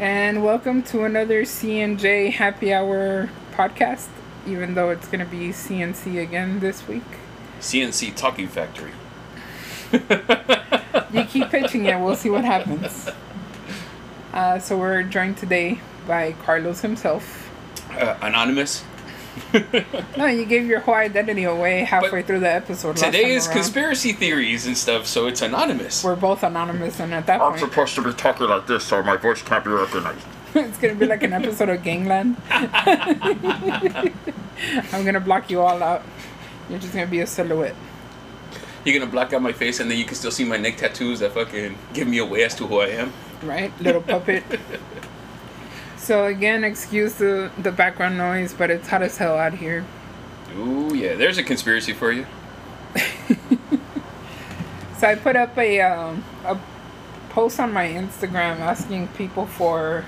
And welcome to another CNJ Happy Hour podcast, even though it's going to be CNC again this week. CNC Talking Factory. You keep pitching it, we'll see what happens. Uh, so we're joined today by Carlos himself. Uh, anonymous. No, you gave your whole identity away halfway But through the episode. Today is around. conspiracy theories and stuff, so it's anonymous. We're both anonymous, and at that I'm point, supposed to be talking like this so my voice can't be recognized. it's gonna be like an episode of Gangland. I'm gonna block you all out. You're just gonna be a silhouette. You're gonna block out my face, and then you can still see my neck tattoos that fucking give me away as to who I am. right? Little puppet. So again, excuse the the background noise, but it's hot as hell out here. Ooh, yeah, there's a conspiracy for you. So I put up a um, a post on my Instagram asking people for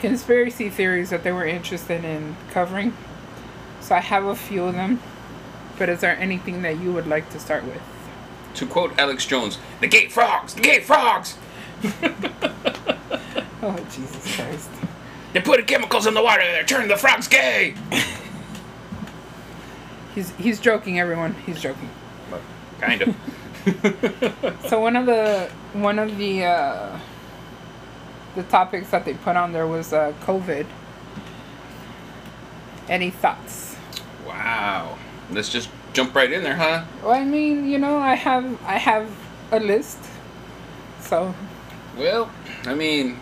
conspiracy theories that they were interested in covering. So I have a few of them. But is there anything that you would like to start with? To quote Alex Jones, the gate frogs, the gate frogs! Oh Jesus Christ! They're putting chemicals in the water, they're turning the frogs gay! He's he's joking, everyone. He's joking. Well, kind of. So one of the one of the uh, the topics that they put on there was uh, COVID. Any thoughts? wow. Let's just jump right in there, huh? Well, I mean, you know, I have I have a list. So Well, I mean,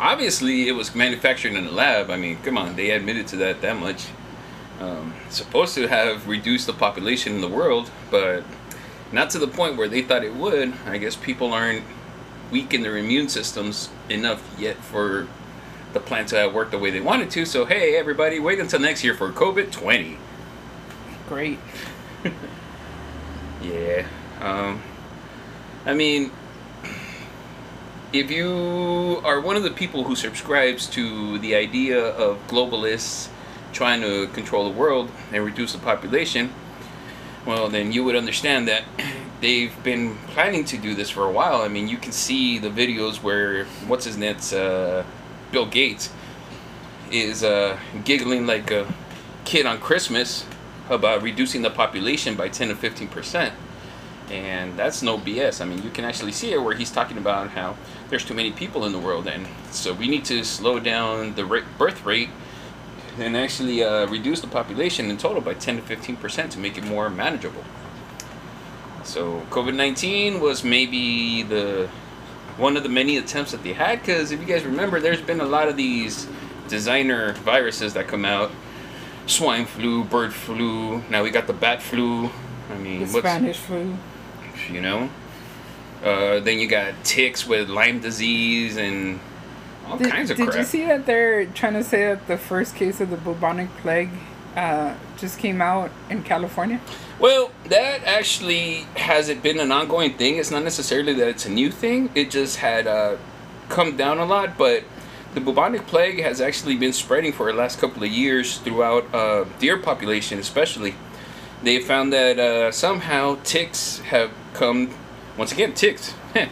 obviously it was manufactured in a lab. I mean, come on, they admitted to that that much. Um, supposed to have reduced the population in the world, but not to the point where they thought it would. I guess people aren't weak in their immune systems enough yet for the plan to have worked the way they wanted to. So hey, everybody, wait until next year for COVID twenty. great. Yeah. Um, I mean, if you are one of the people who subscribes to the idea of globalists trying to control the world and reduce the population, well, then you would understand that they've been planning to do this for a while. I mean, you can see the videos where what's his name, uh, Bill Gates is uh, giggling like a kid on Christmas about reducing the population by 10 to 15 percent and that's no bs i mean you can actually see it where he's talking about how there's too many people in the world and so we need to slow down the ra- birth rate and actually uh, reduce the population in total by 10 to 15 percent to make it more manageable so covid-19 was maybe the one of the many attempts that they had because if you guys remember there's been a lot of these designer viruses that come out swine flu, bird flu. Now we got the bat flu. I mean, The what's Spanish flu. You know? Uh, then you got ticks with Lyme disease and all Did, kinds of did crap. you see that they're trying to say that the first case of the bubonic plague uh, just came out in California? Well, that actually hasn't been an ongoing thing. It's not necessarily that it's a new thing. It just had uh, come down a lot, but the bubonic plague has actually been spreading for the last couple of years throughout uh, deer population, especially. They found that uh, somehow ticks have come, once again, ticks.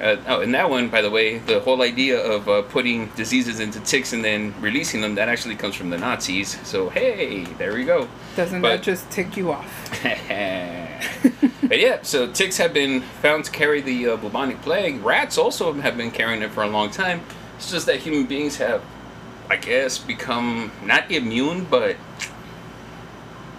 Uh, oh, and that one, by the way, the whole idea of uh, putting diseases into ticks and then releasing them, that actually comes from the Nazis. So, hey, there we go. Doesn't But- that just tick you off? but yeah, so ticks have been found to carry the uh, bubonic plague. Rats also have been carrying it for a long time. It's just that human beings have, I guess, become not immune, but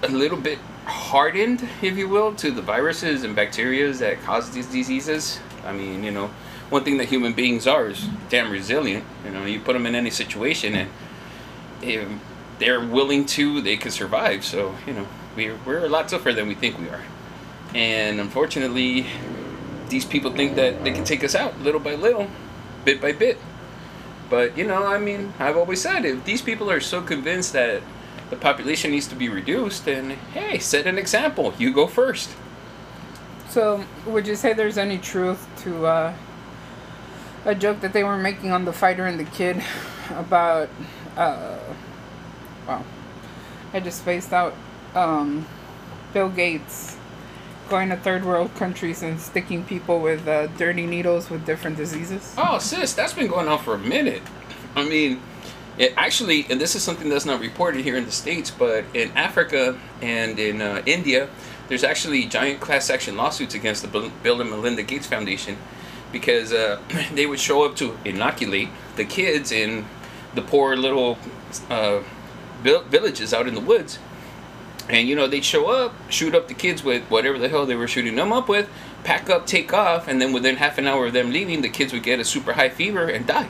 a little bit hardened, if you will, to the viruses and bacteria that cause these diseases. I mean, you know, one thing that human beings are is damn resilient. You know, you put them in any situation and if they're willing to, they can survive. So, you know, we're, we're a lot tougher than we think we are. And unfortunately, these people think that they can take us out little by little, bit by bit. But, you know, I mean, I've always said if these people are so convinced that the population needs to be reduced, and hey, set an example. You go first. So, would you say there's any truth to uh, a joke that they were making on the fighter and the kid about? Uh, wow, I just spaced out. Um, Bill Gates going to third world countries and sticking people with uh, dirty needles with different diseases? Oh, sis, that's been going on for a minute. I mean, it actually, and this is something that's not reported here in the States, but in Africa and in uh, India, there's actually giant class action lawsuits against the Bill and Melinda Gates Foundation because uh, they would show up to inoculate the kids in the poor little uh, villages out in the woods. And you know, they'd show up, shoot up the kids with whatever the hell they were shooting them up with, pack up, take off, and then within half an hour of them leaving, the kids would get a super high fever and die.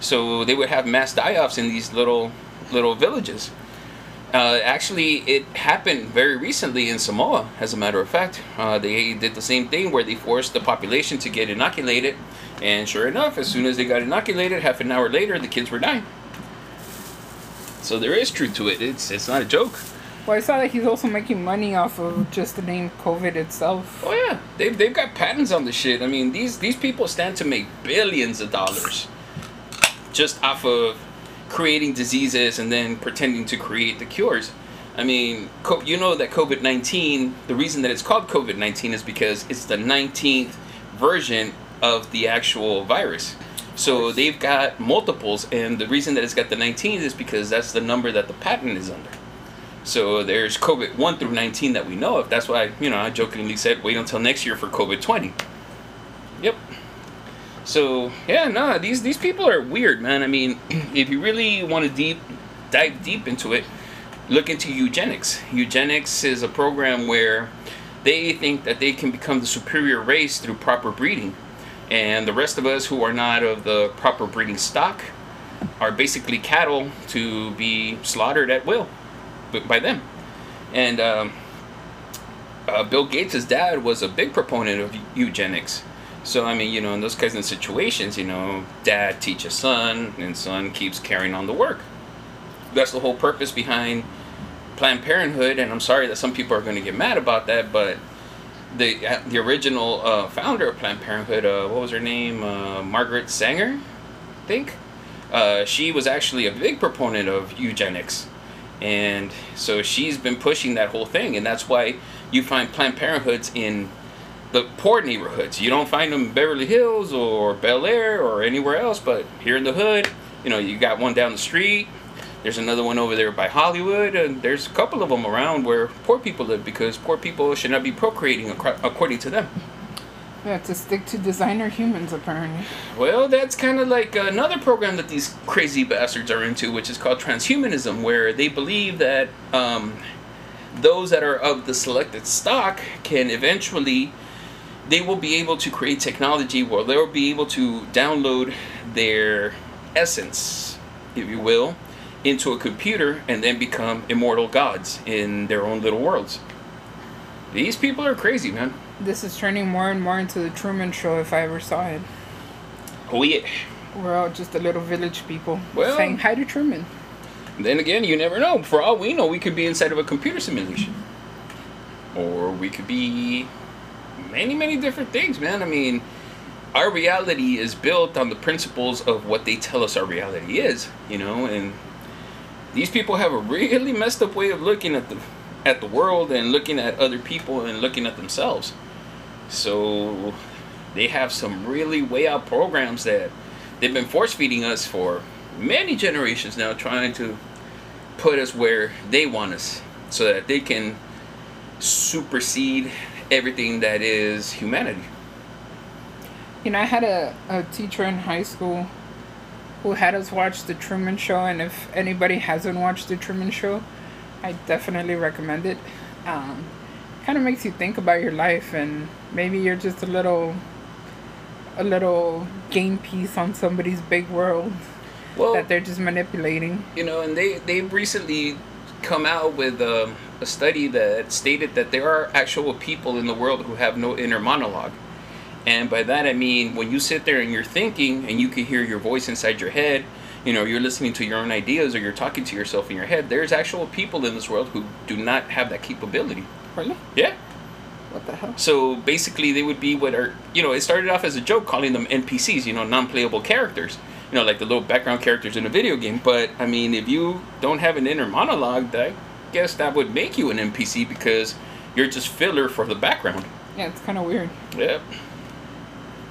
So they would have mass die-offs in these little little villages. Uh, actually, it happened very recently in Samoa. As a matter of fact, uh, they did the same thing where they forced the population to get inoculated, and sure enough, as soon as they got inoculated, half an hour later, the kids were dying. So there is truth to it. It's it's not a joke. Well, I saw that he's also making money off of just the name COVID itself. Oh yeah, they've they've got patents on the shit. I mean, these these people stand to make billions of dollars just off of creating diseases and then pretending to create the cures. I mean, you know that COVID 19, the reason that it's called COVID 19 is because it's the 19th version of the actual virus. So they've got multiples, and the reason that it's got the 19 is because that's the number that the patent is under. So there's COVID 1 through 19 that we know of. That's why, you know, I jokingly said wait until next year for COVID 20. So yeah, no, these these people are weird, man. I mean, if you really want to deep dive deep into it, look into eugenics. Eugenics is a program where they think that they can become the superior race through proper breeding, and the rest of us who are not of the proper breeding stock are basically cattle to be slaughtered at will by them. And um, uh, Bill Gates' dad was a big proponent of eugenics. So I mean, you know, in those kinds of situations, you know, dad teaches son, and son keeps carrying on the work. That's the whole purpose behind Planned Parenthood. And I'm sorry that some people are going to get mad about that, but the uh, the original uh, founder of Planned Parenthood, uh, what was her name? Uh, Margaret Sanger, I think. Uh, she was actually a big proponent of eugenics, and so she's been pushing that whole thing, and that's why you find Planned Parenthoods in the poor neighborhoods. You don't find them in Beverly Hills or Bel Air or anywhere else, but here in the hood, you know, you got one down the street. There's another one over there by Hollywood, and there's a couple of them around where poor people live because poor people should not be procreating according to them. Yeah, to stick to designer humans, apparently. Well, that's kind of like another program that these crazy bastards are into, which is called transhumanism, where they believe that um, those that are of the selected stock can eventually they will be able to create technology where they'll be able to download their essence, if you will, into a computer and then become immortal gods in their own little worlds. These people are crazy, man. This is turning more and more into the Truman Show if I ever saw it. Oh yeah. We're all just a little village people Well- saying hi to Truman. Then again, you never know. For all we know, we could be inside of a computer simulation. Or we could be many, many different things, man. I mean, our reality is built on the principles of what they tell us our reality is, you know, and these people have a really messed up way of looking at the at the world and looking at other people and looking at themselves. So they have some really way out programs that they've been force feeding us for many generations now, trying to put us where they want us so that they can supersede everything that is humanity. You know, I had a, a teacher in high school who had us watch The Truman Show, and if anybody hasn't watched The Truman Show, I definitely recommend it. Um, kind of makes you think about your life, and maybe you're just a little, a little game piece on somebody's big world Well, that they're just manipulating. you know, and they they've recently come out with um, a study that stated that there are actual people in the world who have no inner monologue. And by that I mean when you sit there and you're thinking and you can hear your voice inside your head, you know, you're listening to your own ideas or you're talking to yourself in your head, there's actual people in this world who do not have that capability. Really? Yeah. What the hell? So basically, they would be what are you know. It started off as a joke, calling them NPCs, you know, non-playable characters, you know, like the little background characters in a video game. But I mean, if you don't have an inner monologue, I guess that would make you an NPC because You're just filler for the background. Yeah, it's kind of weird. Yep.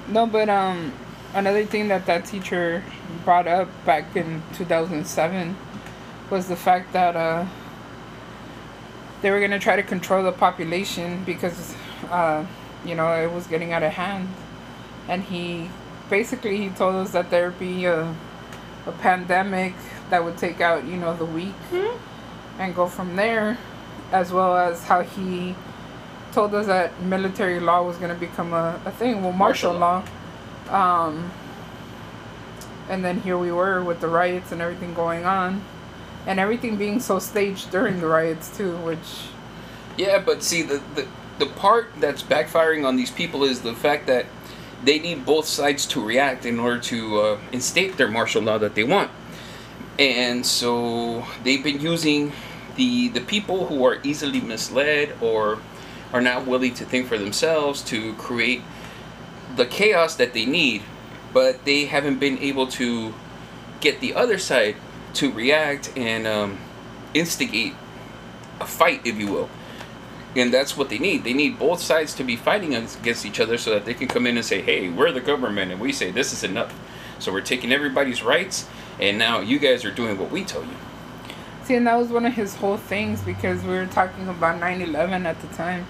No, but um, another thing that that teacher brought up back in 2007 was the fact that uh, they were gonna try to control the population because uh, you know it was getting out of hand, and he basically he told us that there'd be a a pandemic that would take out you know the weak and go from there, as well as how he told us that military law was going to become a, a thing. Well, martial, Martial law. Um, and then here we were with the riots and everything going on. And everything being so staged during the riots, too, which. Yeah, but see the, the the part that's backfiring on these people is the fact that they need both sides to react in order to uh, instate their martial law that they want. And so they've been using the the people who are easily misled or are not willing to think for themselves to create the chaos that they need, but they haven't been able to get the other side to react and um, instigate a fight, if you will. And that's what they need. They need both sides to be fighting against each other so that they can come in and say, hey, we're the government and we say this is enough. So we're taking everybody's rights and now you guys are doing what we tell you. See, and that was one of his whole things because we were talking about 9 11 at the time.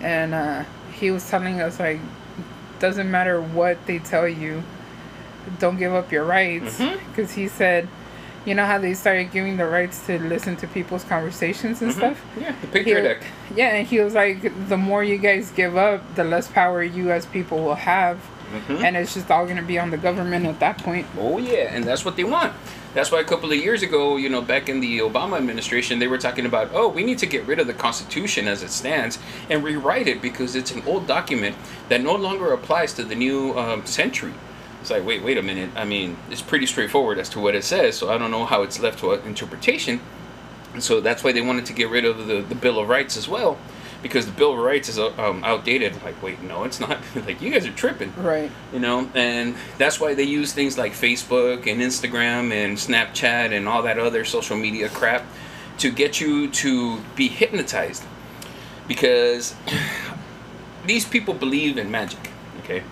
And uh, he was telling us, like, doesn't matter what they tell you, don't give up your rights. Because he said, you know how they started giving the rights to listen to people's conversations and stuff? Yeah, the Patriot He- Act. Yeah, and he was like, the more you guys give up, the less power you as people will have. Mhm. And it's just all going to be on the government at that point. Oh yeah, and that's what they want. That's why a couple of years ago, you know, back in the Obama administration, they were talking about, oh, we need to get rid of the Constitution as it stands and rewrite it because it's an old document that no longer applies to the new um, century. It's like, wait, wait a minute. I mean, it's pretty straightforward as to what it says, so I don't know how it's left to interpretation. And so that's why they wanted to get rid of the, the Bill of Rights as well, because the Bill of Rights is uh, um, outdated. Like, wait, no, it's not. like, you guys are tripping Right. you know and that's why they use things like facebook and instagram and snapchat and all that other social media crap to get you to be hypnotized because these people believe in magic okay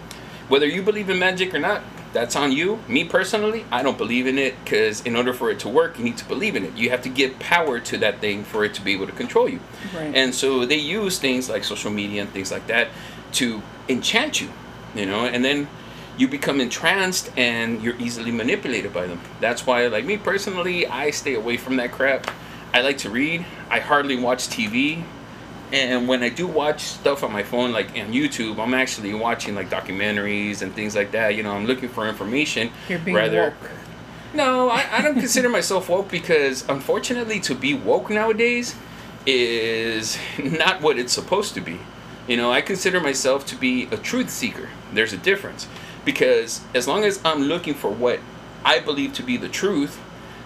whether you believe in magic or not that's on you me personally i don't believe in it because in order for it to work you need to believe in it you have to give power to that thing for it to be able to control you Right. and so they use things like social media and things like that to enchant you, you know, and then you become entranced and you're easily manipulated by them. That's why, like me personally, I stay away from that crap. I like to read. I hardly watch TV. And when I do watch stuff on my phone, like on YouTube, I'm actually watching like documentaries and things like that. You know, I'm looking for information. You're being rather, woke. no, I, I don't consider myself woke because unfortunately to be woke nowadays is not what it's supposed to be. You know, I consider myself to be a truth seeker. There's a difference. Because as long as I'm looking for what I believe to be the truth,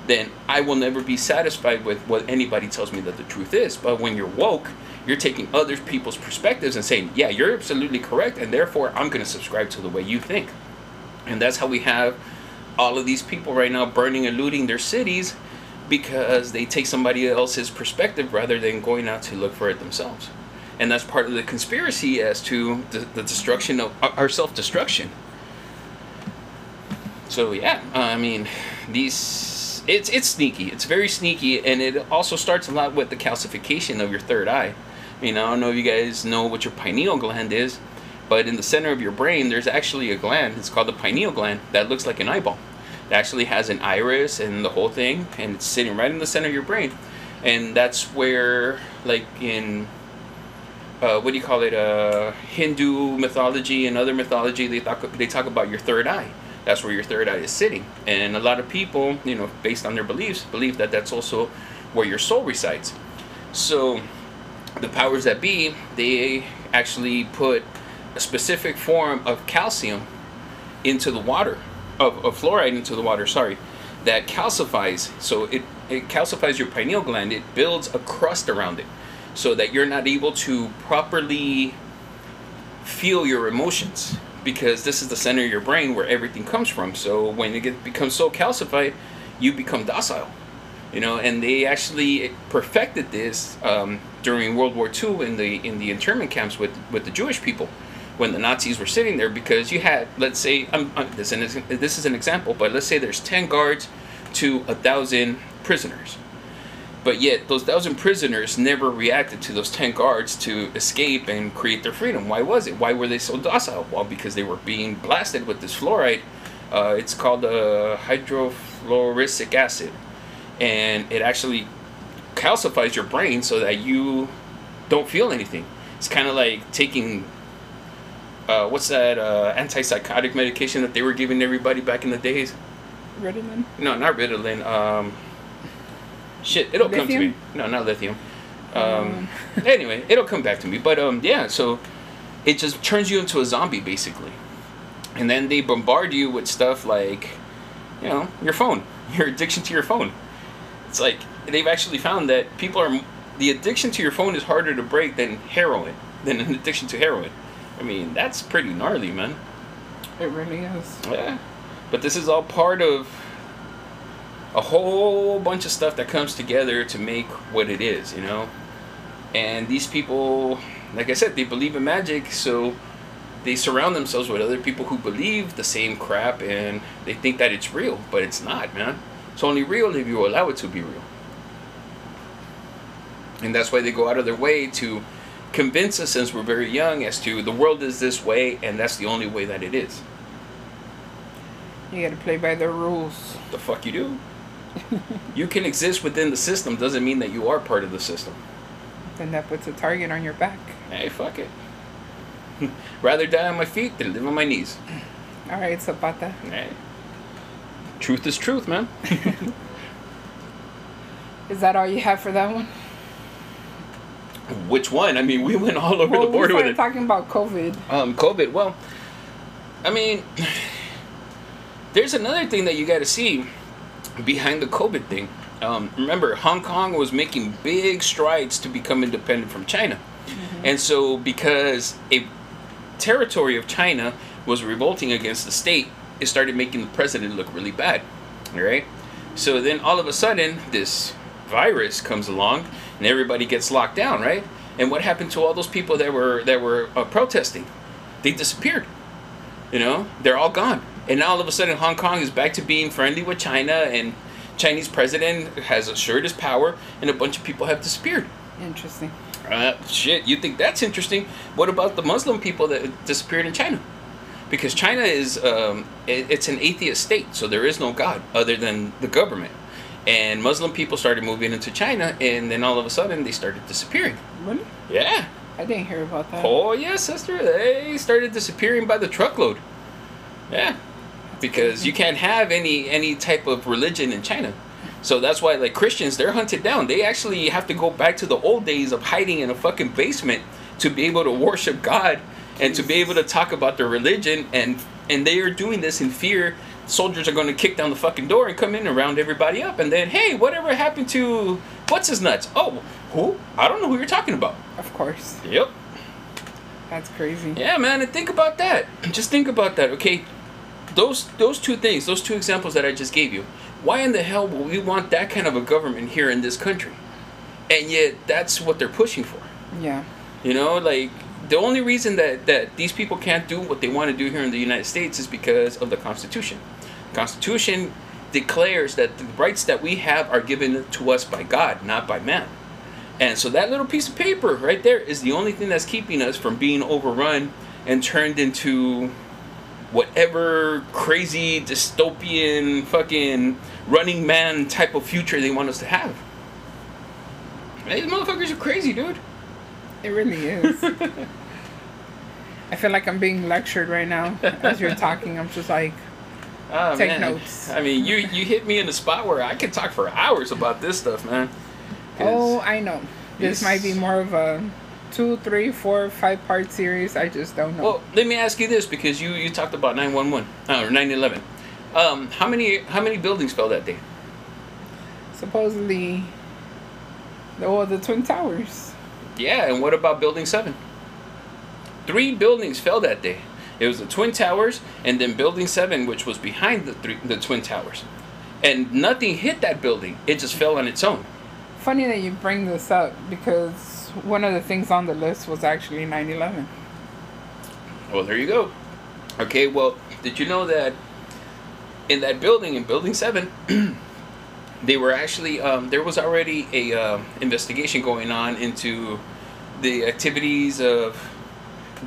then I will never be satisfied with what anybody tells me that the truth is. But when you're woke, you're taking other people's perspectives and saying, yeah, you're absolutely correct, and therefore I'm going to subscribe to the way you think. And that's how we have all of these people right now burning and looting their cities because they take somebody else's perspective rather than going out to look for it themselves. And that's part of the conspiracy as to the, the destruction of uh, our self destruction. So yeah, I mean, these it's it's sneaky. It's very sneaky, and it also starts a lot with the calcification of your third eye. I mean, I don't know if you guys know what your pineal gland is, but in the center of your brain, there's actually a gland. It's called the pineal gland that looks like an eyeball. It actually has an iris and the whole thing, and it's sitting right in the center of your brain. And that's where, like in, uh, what do you call it? Uh, Hindu mythology and other mythology, they talk they talk about your third eye. That's where your third eye is sitting. And a lot of people, you know, based on their beliefs, believe that that's also where your soul resides. So, the powers that be, they actually put a specific form of calcium into the water, of, of fluoride into the water, sorry, that calcifies. So it, it calcifies your pineal gland. It builds a crust around it so that you're not able to properly feel your emotions because this is the center of your brain where everything comes from. So when it becomes so calcified, you become docile. You know, and they actually perfected this um, during World War II in the in the internment camps with with the Jewish people when the Nazis were sitting there because you had let's say this is an, this is an example, but let's say there's ten guards to a thousand prisoners. But yet, those thousand prisoners never reacted to those 10 guards to escape and create their freedom. Why was it? Why were they so docile? Well, because they were being blasted with this fluoride. Uh, it's called uh, hydrofluoric acid. And it actually calcifies your brain so that you don't feel anything. It's kind of like taking. Uh, what's that uh, antipsychotic medication that they were giving everybody back in the days? Ritalin. No, not Ritalin. Um, shit, it'll come to me. No, not lithium. Um, anyway, it'll come back to me. But um, yeah, so it just turns you into a zombie basically, and then they bombard you with stuff like, you know, your phone, your addiction to your phone. It's like they've actually found that people are the addiction to your phone is harder to break than heroin, than an addiction to heroin. I mean, that's pretty gnarly, man. It really is. Yeah. But this is all part of a whole bunch of stuff that comes together to make what it is, you know? And these people, like I said, they believe in magic, so they surround themselves with other people who believe the same crap and they think that it's real, but it's not, man. It's only real if you allow it to be real. And that's why they go out of their way to convince us since we're very young as to the world is this way and that's the only way that it is. You gotta play by their rules. The fuck you do? you can exist within the system doesn't mean that you are part of the system. Then that puts a target on your back. Hey, fuck it. Rather die on my feet than live on my knees. Alright, Zapata. Hey. Truth is truth, man. Is that all you have for that one? Which one? I mean, we went all over well, the board we with it. talking about COVID. Um, COVID. Well, I mean, there's another thing that you got to see behind the COVID thing. Um, remember, Hong Kong was making big strides to become independent from China, and so because a territory of China was revolting against the state, it started making the president look really bad. All right. So then all of a sudden, this virus comes along, and everybody gets locked down, right? And what happened to all those people that were that were uh, protesting? They disappeared. You know, they're all gone. And now all of a sudden, Hong Kong is back to being friendly with China, and Chinese president has assured his power, and a bunch of people have disappeared. Interesting. Uh, shit, you think that's interesting? What about the Muslim people that disappeared in China? Because China is um, it, it's an atheist state, so there is no God other than the government. And Muslim people started moving into China, and then all of a sudden they started disappearing. Really? Yeah. I didn't hear about that. Oh yeah, sister. They started disappearing by the truckload. Yeah, because you can't have any any type of religion in China. So that's why like Christians, they're hunted down. They actually have to go back to the old days of hiding in a fucking basement to be able to worship God and to be able to talk about their religion and and they are doing this in fear. Soldiers are going to kick down the fucking door and come in and round everybody up and then hey, whatever happened to what's his nuts? Oh, who? I don't know who you're talking about. Of course. Yep. That's crazy. Yeah, man, and think about that. Just think about that, okay? Those those two things, those two examples that I just gave you. Why in the hell would we want that kind of a government here in this country? And yet that's what they're pushing for. Yeah. You know, like the only reason that that these people can't do what they want to do here in the United States is because of the Constitution. Constitution declares that the rights that we have are given to us by God, not by man. And so that little piece of paper right there is the only thing that's keeping us from being overrun and turned into whatever crazy dystopian fucking running man type of future they want us to have. These motherfuckers are crazy, dude. It really is. I feel like I'm being lectured right now as you're talking. I'm just like, Oh, Take man. notes. I mean, you you hit me in the spot where I could talk for hours about this stuff, man. oh, I know. This might be more of a two, three, four, five part series. I just don't know. Well, let me ask you this because you you talked about 911 uh, or 911. Um, how many how many buildings fell that day? Supposedly, the, well, the Twin Towers. Yeah, and what about Building 7? Three buildings fell that day. It was the Twin Towers and then Building 7, which was behind the three, the Twin Towers. and nothing hit that building. It just fell on its own. Funny that you bring this up because one of the things on the list was actually 9 11. Well, there you go. Okay, well, did you know that in that building, in Building 7, they were actually, um, there was already a uh, investigation going on into the activities of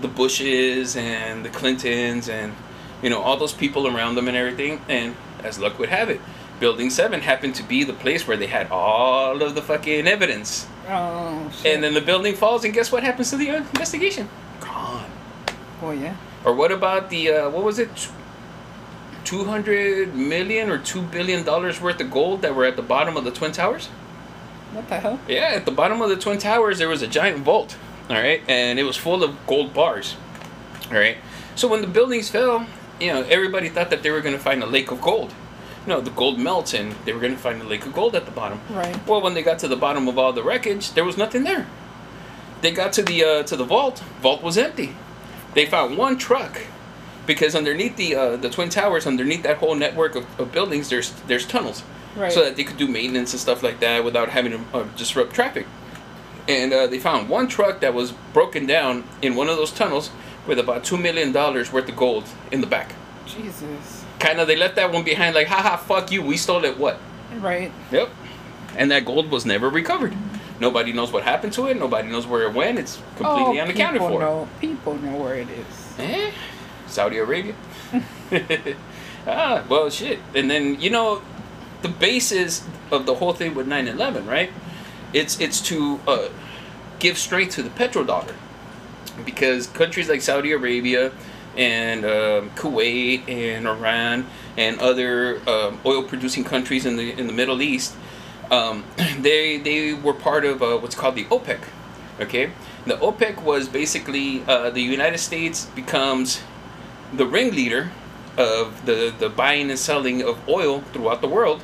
the Bushes and the Clintons and, you know, all those people around them and everything. And as luck would have it, Building 7 happened to be the place where they had all of the fucking evidence. Oh, shit. And then the building falls, and guess what happens to the uh, investigation? Gone. oh, yeah. Or what about the uh, what was it? Two hundred million or two billion dollars worth of gold that were at the bottom of the twin towers. What the hell? Yeah, at the bottom of the twin towers there was a giant vault. All right, and it was full of gold bars. All right, so when the buildings fell, you know everybody thought that they were going to find a lake of gold. No, the gold melts and they were going to find a lake of gold at the bottom. Right. Well, when they got to the bottom of all the wreckage, there was nothing there. They got to the uh, to the vault. Vault was empty. They found one truck because underneath the uh, the twin towers, underneath that whole network of, of buildings, there's there's tunnels, Right. so that they could do maintenance and stuff like that without having to uh, disrupt traffic. And uh, they found one truck that was broken down in one of those tunnels with about two million dollars worth of gold in the back. Jesus. Kind of, they left that one behind, like, haha, fuck you, we stole it. What? Right. Yep. And that gold was never recovered. Nobody knows what happened to it. Nobody knows where it went. It's completely oh, unaccounted people for. Know, people know where it is. Eh? Saudi Arabia. ah, well, shit. And then you know, the basis of the whole thing with 9/11, right? It's it's to uh, give strength to the petrodollar, because countries like Saudi Arabia and um, Kuwait and Iran and other um, oil-producing countries in the in the Middle East, um, they they were part of uh, what's called the OPEC. Okay, the OPEC was basically uh, the United States becomes the ringleader of the, the buying and selling of oil throughout the world.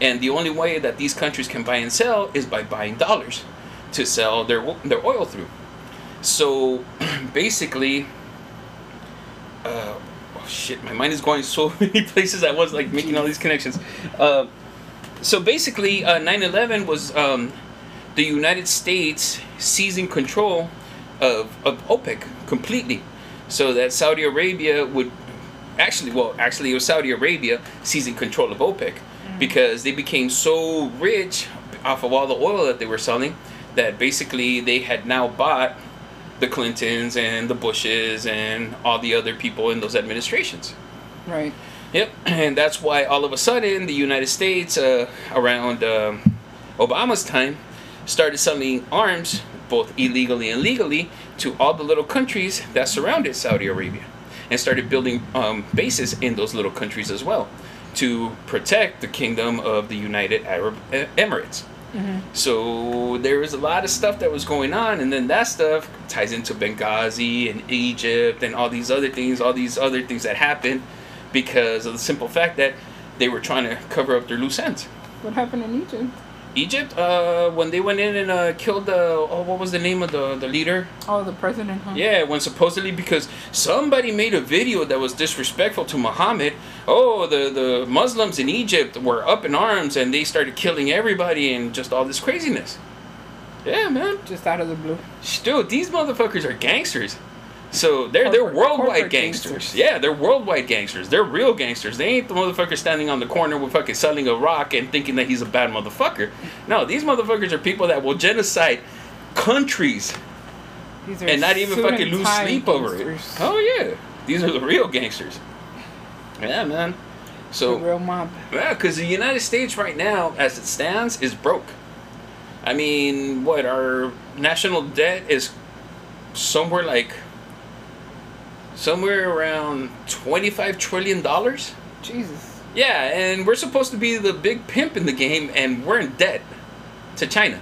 And the only way that these countries can buy and sell is by buying dollars to sell their, their oil through. So basically, uh, oh shit, my mind is going so many places I was like making all these connections. Uh, so basically, uh, 9/11 was um, the United States seizing control of, of OPEC completely, so that Saudi Arabia would actually, well, actually, it was Saudi Arabia seizing control of OPEC because they became so rich off of all the oil that they were selling that basically they had now bought the Clintons and the Bushes and all the other people in those administrations. Right. Yep, and that's why all of a sudden the United States, uh, around um, Obama's time, started selling arms, both illegally and legally, to all the little countries that surrounded Saudi Arabia, and started building um, bases in those little countries as well, to protect the kingdom of the United Arab Emirates. So there was a lot of stuff that was going on, and then that stuff ties into Benghazi and Egypt and all these other things, all these other things that happened because of the simple fact that they were trying to cover up their loose ends. What happened in Egypt? Egypt, uh, when they went in and uh, killed the, oh, what was the name of the, the leader? Oh, the president. Huh? Yeah, when supposedly because somebody made a video that was disrespectful to Muhammad. Oh, the, the Muslims in Egypt were up in arms and they started killing everybody and just all this craziness. Yeah, man. Just out of the blue. Dude, these motherfuckers are gangsters. So they're they're worldwide gangsters. gangsters. Yeah, they're worldwide gangsters. They're real gangsters. They ain't the motherfucker standing on the corner with fucking selling a rock and thinking that he's a bad motherfucker. No, these motherfuckers are people that will genocide countries and not even fucking lose sleep over it. Oh yeah, these are the real gangsters. Yeah, man. The So real mob. yeah, because the United States right now, as it stands, is broke. I mean, what our national debt is somewhere like somewhere around twenty-five trillion dollars. Jesus. Yeah, and we're supposed to be the big pimp in the game, and we're in debt to China.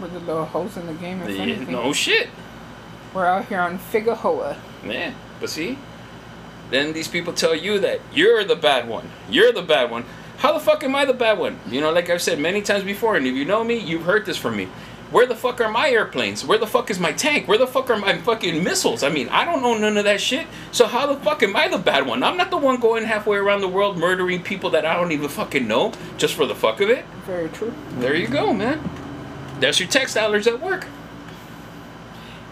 With the little holes in the game, Yeah, anything. no shit. We're out here on Figueroa. Man, but see, then these people tell you that you're the bad one. You're the bad one. How the fuck am I the bad one? You know, like I've said many times before, and if you know me, you've heard this from me. Where the fuck are my airplanes? Where the fuck is my tank? Where the fuck are my fucking missiles? I mean, I don't know none of that shit. So how the fuck am I the bad one? I'm not the one going halfway around the world murdering people that I don't even fucking know just for the fuck of it. Very true. There you go, man. That's your textilers at work.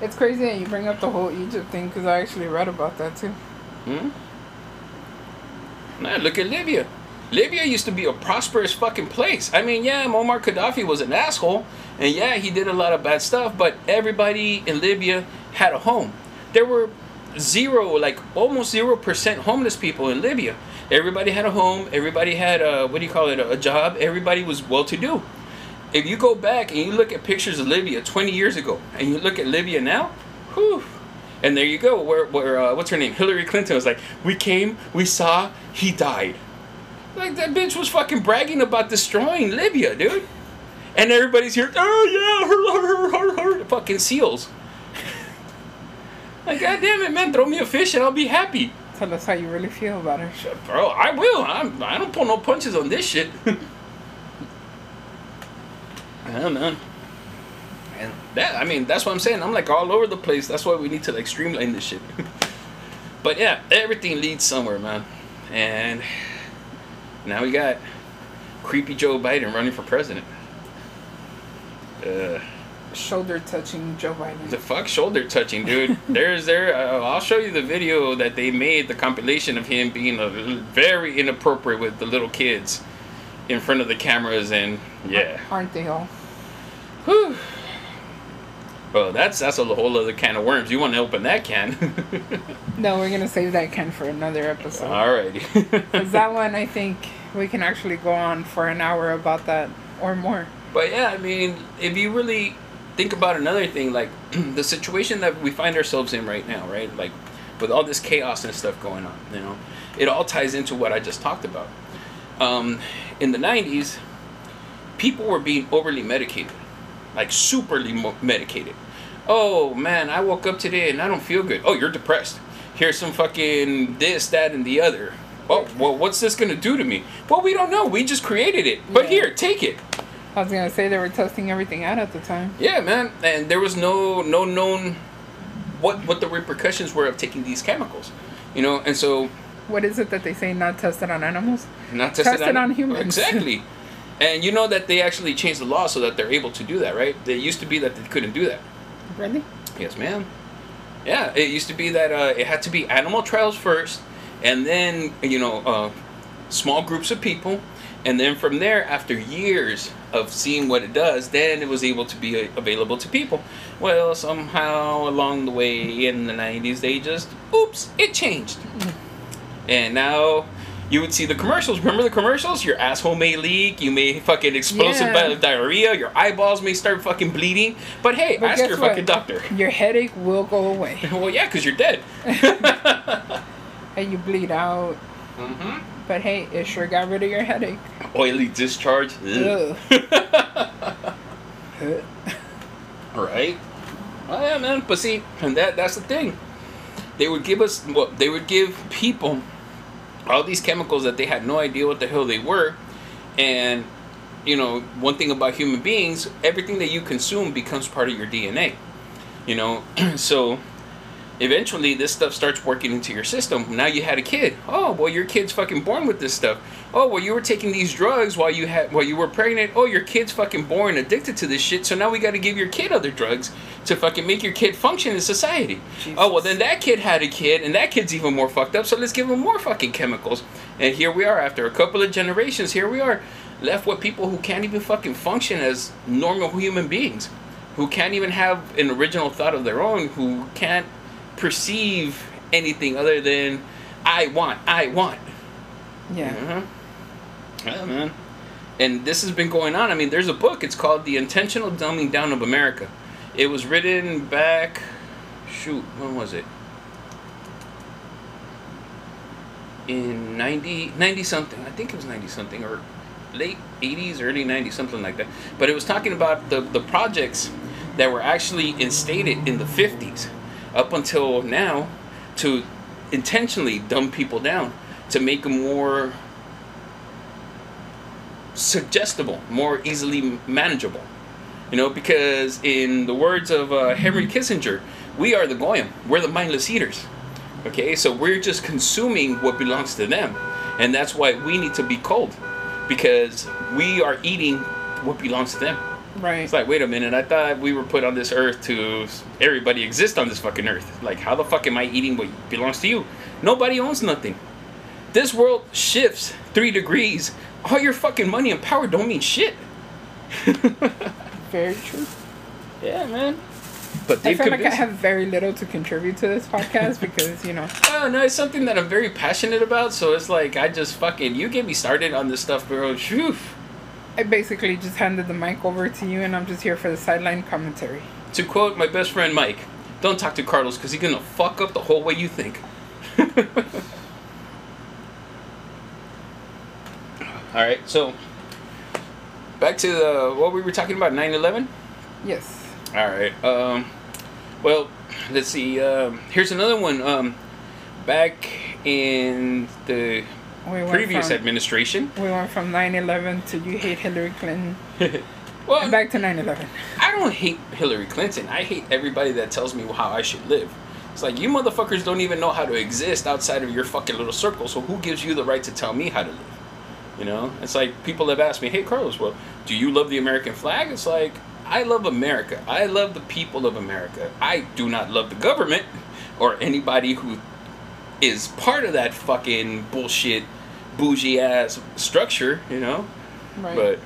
It's crazy that you bring up the whole Egypt thing because I actually read about that too. Hmm? Man, look at Libya. Libya used to be a prosperous fucking place. I mean, yeah, Muammar Gaddafi was an asshole, and yeah, he did a lot of bad stuff, but everybody in Libya had a home. There were zero, like almost zero percent homeless people in Libya. Everybody had a home. Everybody had a what do you call it? A job. Everybody was well to do. If you go back and you look at pictures of Libya 20 years ago, and you look at Libya now, whew. And there you go. Where, where, uh, what's her name? Hillary Clinton was like, "We came, we saw, he died." Like that bitch was fucking bragging about destroying Libya, dude. And everybody's here, oh yeah, her, her, her, her, fucking seals. like, god damn it, man, throw me a fish and I'll be happy. Tell us how you really feel about her. Bro, I will. I'm, I don't pull no punches on this shit. yeah, man. And that, I mean, that's what I'm saying. I'm like all over the place. That's why we need to like streamline this shit. but yeah, everything leads somewhere, man. And now we got creepy Joe Biden running for president. Uh, Shoulder touching Joe Biden. the fuck shoulder touching, dude. There's there. Uh, I'll show you the video that they made, the compilation of him being a, very inappropriate with the little kids in front of the cameras, and yeah. Aren't they all? Whew. Well, that's that's a whole other can of worms. You want to open that can? No, we're gonna save that can for another episode. Alrighty. Cause that one, I think we can actually go on for an hour about that or more. But yeah, I mean, if you really think about another thing, like the situation that we find ourselves in right now, right? Like with all this chaos and stuff going on, you know, it all ties into what I just talked about. Um, in the 90s, people were being overly medicated, like superly medicated. Oh man, I woke up today and I don't feel good. Oh, you're depressed. Here's some fucking this, that, and the other. Oh, well, what's this gonna do to me? Well, we don't know. We just created it. But Yeah. here, take it. I was gonna say they were testing everything out at the time. Yeah, man, and there was no no known what what the repercussions were of taking these chemicals, you know, and so What is it that they say not tested on animals? not tested Tested on humans. exactly, and you know that they actually changed the law so that they're able to do that, right? It used to be that they couldn't do that. Really? Yes, ma'am. Yeah, it used to be that uh, it had to be animal trials first, and then you know uh, small groups of people, and then from there, after years of seeing what it does, then it was able to be uh, available to people. Well, somehow along the way in the '90s, they just oops, it changed, and now. You would see the commercials. Remember the commercials? Your asshole may leak. You may fucking explosive Yeah. di- diarrhea. Your eyeballs may start fucking bleeding. But hey, But ask your what? fucking doctor. Your headache will go away, Well, yeah, because you're dead. and you bleed out. mm-hmm. But hey, it sure got rid of your headache. Oily discharge. Ugh. Right? Oh yeah, man. But see, and that that's the thing. They would give us what they would give people all these chemicals that they had no idea what the hell they were, and you know one thing about human beings, everything that you consume becomes part of your DNA. You know, so eventually this stuff starts working into your system. Now you had a kid. Oh, well, your kid's fucking born with this stuff. Oh, well, you were taking these drugs while you had while you were pregnant. Oh, your kid's fucking born addicted to this shit. So now we got to give your kid other drugs to fucking make your kid function in society. Oh, well, then that kid had a kid, and that kid's even more fucked up. So let's give him more fucking chemicals. And here we are, after a couple of generations, here we are, left with people who can't even fucking function as normal human beings, who can't even have an original thought of their own, who can't perceive anything other than I want, I want. Yeah. Uh-huh. Yeah, man. And this has been going on. I mean, there's a book. It's called The Intentional Dumbing Down of America. It was written back, shoot, when was it? In 90, 90 something. I think it was 90 something or late 80s, early 90s, something like that. But it was talking about the, the projects that were actually instated in the 50s up until now to intentionally dumb people down to make them more suggestible, more easily manageable. You know, because in the words of uh, Henry Kissinger, we are the goyim. We're the mindless eaters. Okay, so we're just consuming what belongs to them, and that's why we need to be cold, because we are eating what belongs to them. Right. It's like, wait a minute, I thought we were put on this earth to everybody exist on this fucking earth. Like, how the fuck am I eating what belongs to you? Nobody owns nothing. This world shifts three degrees. All your fucking money and power don't mean shit. Very true. Yeah, man. But I they've feel like I have very little to contribute to this podcast because, you know, Oh, no, it's something that I'm very passionate about. So it's like I just fucking you get me started on this stuff, bro. Phew. I basically just handed the mic over to you and I'm just here for the sideline commentary. To quote my best friend Mike, "Don't talk to Carlos because he's gonna fuck up the whole way you think." All right, so back to the, what we were talking about, 9/11. Yes. All right. Um, well, let's see. Um, here's another one. Um, back in the We previous from, administration. We went from 9/11 to you hate Hillary Clinton well, and back to 9/11. I don't hate Hillary Clinton. I hate everybody that tells me how I should live. It's like you motherfuckers don't even know how to exist outside of your fucking little circle. So who gives you the right to tell me how to live? You know, it's like people have asked me, "Hey, Carlos, well, do you love the American flag?" It's like I love America. I love the people of America. I do not love the government or anybody who is part of that fucking bullshit, bougie ass structure. You know, Right. but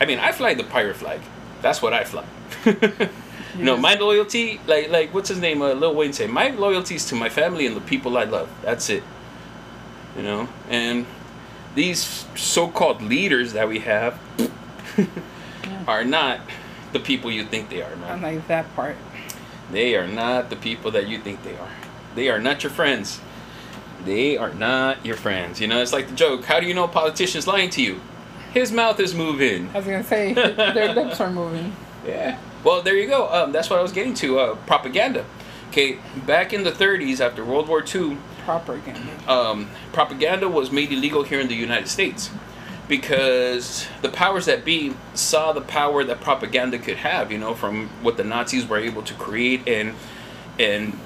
I mean, I fly the pirate flag. That's what I fly. you know, my loyalty, like like what's his name, uh, Lil Wayne say, my loyalty is to my family and the people I love. That's it. You know, and these so-called leaders that we have are not the people you think they are, I man. like that part. They are not the people that you think they are. They are not your friends. They are not your friends. You know, it's like the joke. How do you know a politician's lying to you? His mouth is moving. I was gonna say their lips are moving. Yeah. Well, there you go. Um, that's what I was getting to. Uh, propaganda. Okay, back in the 30s, after World War II, Propaganda. um, propaganda was made illegal here in the United States because the powers that be saw the power that propaganda could have. You know, from what the Nazis were able to create and and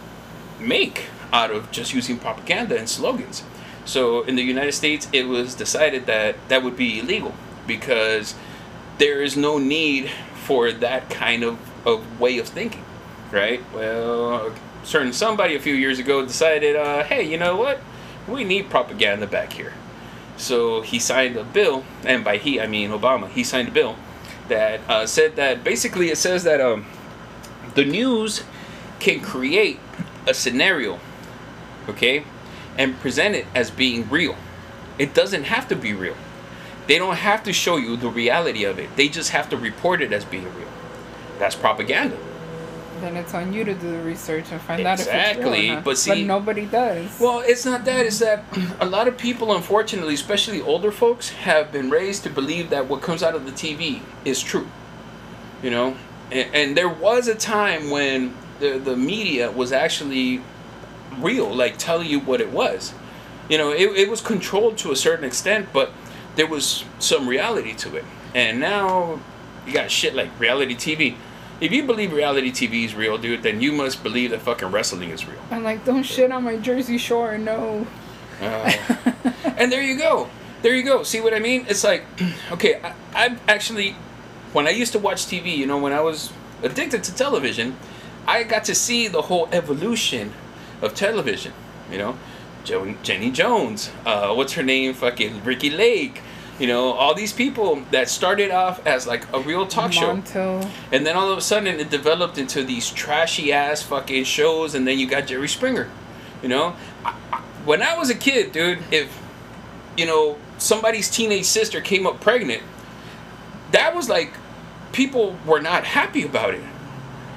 make out of just using propaganda and slogans. So in the United States, it was decided that that would be illegal because there is no need for that kind of, of way of thinking, right? Well, certain somebody a few years ago decided, uh, hey, you know what? We need propaganda back here. So he signed a bill, and by he I mean Obama. He signed a bill that uh, said that basically it says that um, the news can create a scenario, okay, and present it as being real. It doesn't have to be real. They don't have to show you the reality of it. They just have to report it as being real. That's propaganda. Then it's on you to do the research and find out if it's Exactly, real or not. but see- nobody does. Well, it's not that. It's that a lot of people, unfortunately, especially older folks, have been raised to believe that what comes out of the TV is true. You know, and, and there was a time when the the media was actually real, like telling you what it was. You know, it, it was controlled to a certain extent, but there was some reality to it. And now you got shit like reality TV. If you believe reality TV is real, dude, then you must believe that fucking wrestling is real. I'm like, don't shit on my Jersey Shore. No. Uh, and there you go. There you go. See what I mean? It's like, okay, I, I've actually, when I used to watch TV, you know, when I was addicted to television, I got to see the whole evolution of television. You know, Jenny Jones, uh, what's her name? Fucking Ricki Lake. You know, all these people that started off as like a real talk show. And then all of a sudden it developed into these trashy ass fucking shows, and then you got Jerry Springer. You know, I, I, when I was a kid, dude, if you know somebody's teenage sister came up pregnant, that was like people were not happy about it.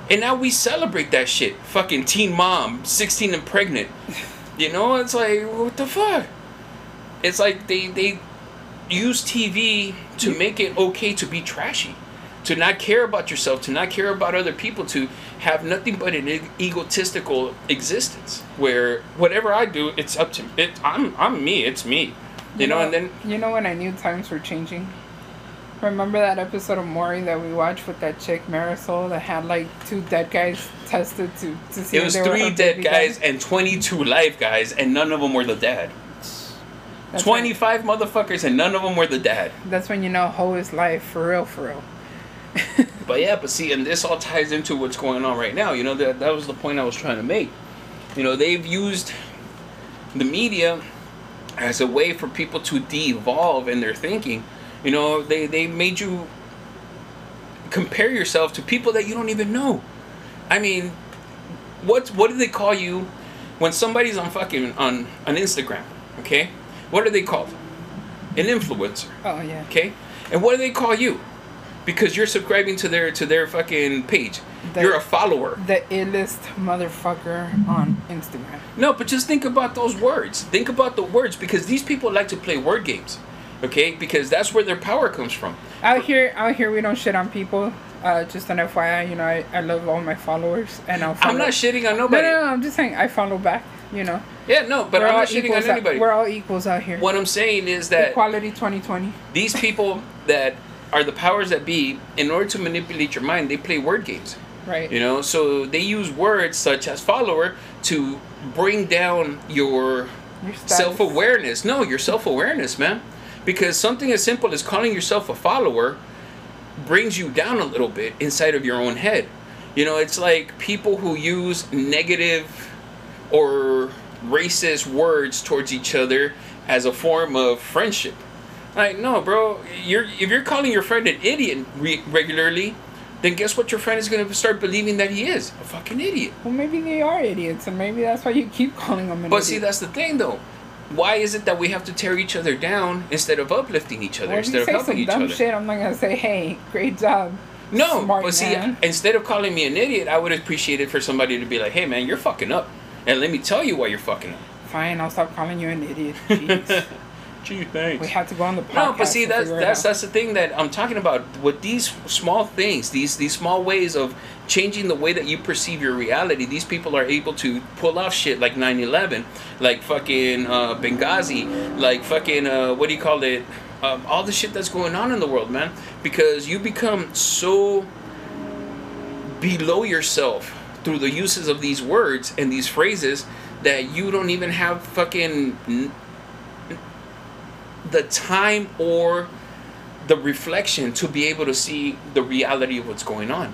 And now we celebrate that shit. Fucking teen mom, 16 and pregnant. You know, it's like, what the fuck? It's like they, they use TV to make it okay to be trashy. To not care about yourself, to not care about other people, to have nothing but an e- egotistical existence where whatever I do, it's up to it. I'm I'm me. It's me, you, know, And then you know when I knew times were changing Remember that episode of Maury that we watched with that chick Marisol that had like two dead guys tested to to see It if was they were three dead baby guys and 22 live guys, and none of them were the dad. That's 25 motherfuckers, and none of them were the dad. That's when you know hoe is life for real, for real. But yeah, but see, and this all ties into what's going on right now. You know, that that was the point I was trying to make. You know, they've used the media as a way for people to de-evolve in their thinking. You know, they they made you compare yourself to people that you don't even know. I mean, what what do they call you when somebody's on fucking on on Instagram? Okay, what are they called? An influencer. Oh yeah. Okay, and what do they call you? Because you're subscribing to their to their fucking page. The- you're a follower. The illest motherfucker on Instagram. No, but just think about those words. Think about the words because these people like to play word games. Okay, because that's where their power comes from. Out here, out here, we don't shit on people. Uh, just an FYI, you know, I, I love all my followers, and I'll. Follow. I'm not shitting on No, nobody. no, no, I'm just saying I follow back. You know, Yeah, no, but we're I'm not shitting on out- anybody. we're all equals out here. What I'm saying is that Equality 2020. these people that are the powers that be, in order to manipulate your mind, they play word games. Right. You know, so they use words such as follower to bring down your Your self awareness. No, your self awareness, man. Because something as simple as calling yourself a follower brings you down a little bit inside of your own head. You know, it's like people who use negative or racist words towards each other as a form of friendship. Like, no, bro, you're if you're calling your friend an idiot re- regularly, then guess what? Your friend is gonna start believing that he is a fucking idiot. Well, maybe they are idiots, and maybe that's why you keep calling them an But idiot. see, that's the thing, though. Why is it that we have to tear each other down instead of uplifting each other, Well, instead of say helping some each dumb other? shit, I'm not gonna say, "Hey, great job." No, smart but see, instead of calling me an idiot, I would appreciate it for somebody to be like, "Hey, man, you're fucking up," and let me tell you why you're fucking up. Fine, I'll stop calling you an idiot. Jeez. Gee, thanks. we had to go on the podcast. No, but see, that's that's that's the thing that I'm talking about. With these small things, these these small ways of changing the way that you perceive your reality, these people are able to pull off shit like 9/11, like fucking uh, Benghazi, like fucking uh, what do you call it? Um, all the shit that's going on in the world, man. Because you become so below yourself through the uses of these words and these phrases that you don't even have fucking the time or the reflection to be able to see the reality of what's going on.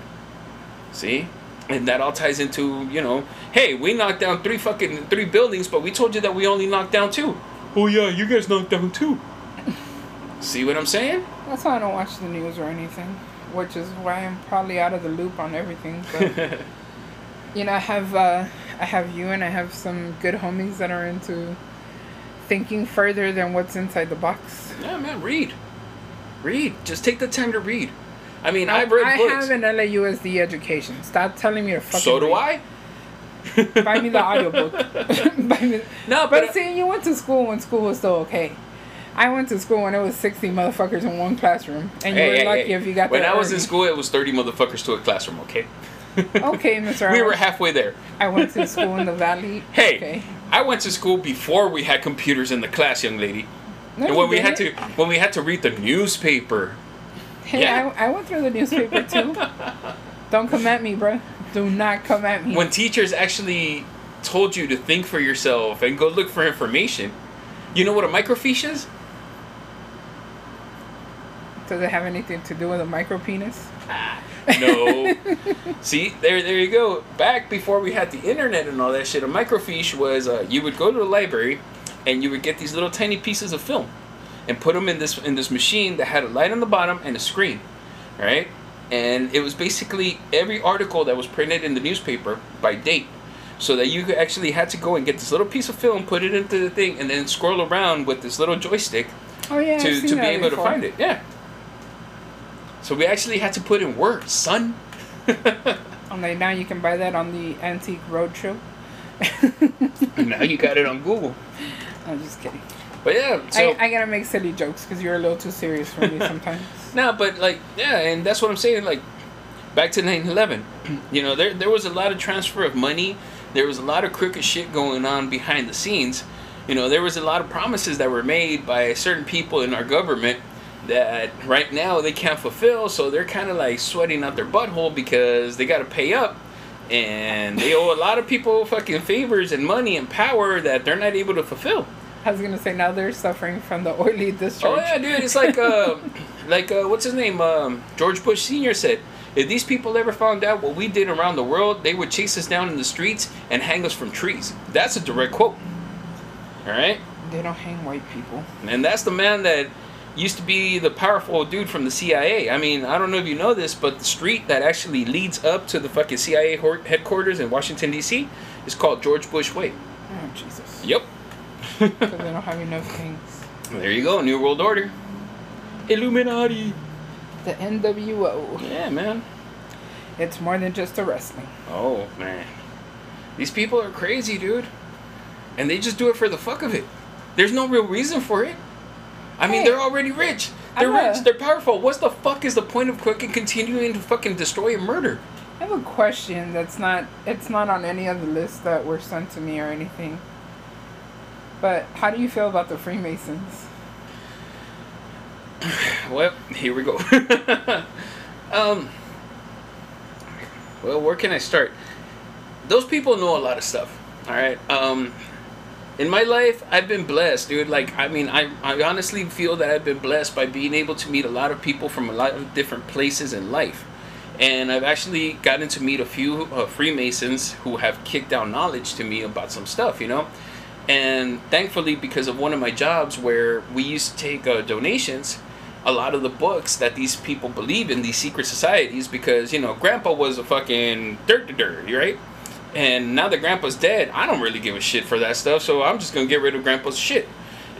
See? And that all ties into, you know, hey, we knocked down three fucking three buildings, but we told you that we only knocked down two. Oh yeah, you guys knocked down two. See what I'm saying? That's why I don't watch the news or anything, which is why I'm probably out of the loop on everything. But you know, I have uh, I have you and I have some good homies that are into thinking further than what's inside the box. Yeah, man, read. Read. Just take the time to read. I mean, I, I've read books. I books. have an LAUSD education. Stop telling me to fucking. so do read. I. Buy me the audiobook. Buy me. No, But but see, you went to school when school was still okay. I went to school when it was sixty motherfuckers in one classroom, and you Hey, were hey, lucky hey. if you got When I was in school, it was 30 motherfuckers to a classroom, okay? Okay, Mr. we were halfway there. I went to school in the valley. Hey, Okay. I went to school before we had computers in the class, young lady. No, and when we had to when we had to read the newspaper. Hey, Yeah. I, I went through the newspaper too. Don't come at me, bro. Do not come at me. When teachers actually told you to think for yourself and go look for information. You know what a microfiche is? Does it have anything to do with a micro penis? No. See, there, there you go. Back before we had the internet and all that shit, a microfiche was uh, you would go to the library, and you would get these little tiny pieces of film, and put them in this in this machine that had a light on the bottom and a screen, right? And it was basically every article that was printed in the newspaper by date, so that you actually had to go and get this little piece of film, put it into the thing, and then scroll around with this little joystick Oh yeah, to, to be able to find it. Yeah. So we actually had to put in work, son. Like, now you can buy that on the Antique Roadshow. now you got it on Google. I'm just kidding. But yeah, so I, I gotta make silly jokes because you're a little too serious for me sometimes. no, but like yeah, and that's what I'm saying. Like back to 9/11, you know, there there was a lot of transfer of money. There was a lot of crooked shit going on behind the scenes. You know, there was a lot of promises that were made by certain people in our government, that right now they can't fulfill, so they're kind of like sweating out their butthole because they got to pay up, and they owe a lot of people fucking favors and money and power that they're not able to fulfill. I was gonna say now they're suffering from the oily discharge. Oh yeah, dude, it's like uh, like uh, what's his name? Um, George Bush Senior said, if these people ever found out what we did around the world, they would chase us down in the streets and hang us from trees. That's a direct quote. All right, They don't hang white people. and that's the man that used to be the powerful dude from the CIA. I mean, I don't know if you know this, but the street that actually leads up to the fucking CIA headquarters in Washington D.C. is called George Bush Way. Oh Jesus! Yep. Because they don't have enough things. There you go, New World Order. Illuminati. The NWO. Yeah, man. It's more than just a wrestling. Oh man, these people are crazy, dude, and they just do it for the fuck of it. There's no real reason for it. I mean, Hey, they're already rich. They're rich. They're powerful. What's the fuck is the point of fucking continuing to fucking destroy and murder? I have a question that's not it's not on any of the lists that were sent to me or anything. But how do you feel about the Freemasons? Well, here we go. um. Well, where can I start? Those people know a lot of stuff. All right. Um. In my life, I've been blessed, dude. Like, I mean, I, I honestly feel that I've been blessed by being able to meet a lot of people from a lot of different places in life. And I've actually gotten to meet a few uh, Freemasons who have kicked down knowledge to me about some stuff, you know? And thankfully, because of one of my jobs where we used to take uh, donations, a lot of the books that these people believe in, these secret societies, because, you know, Grandpa was a fucking dirt to dirt, right? And now that Grandpa's dead, I don't really give a shit for that stuff, so I'm just gonna get rid of Grandpa's shit.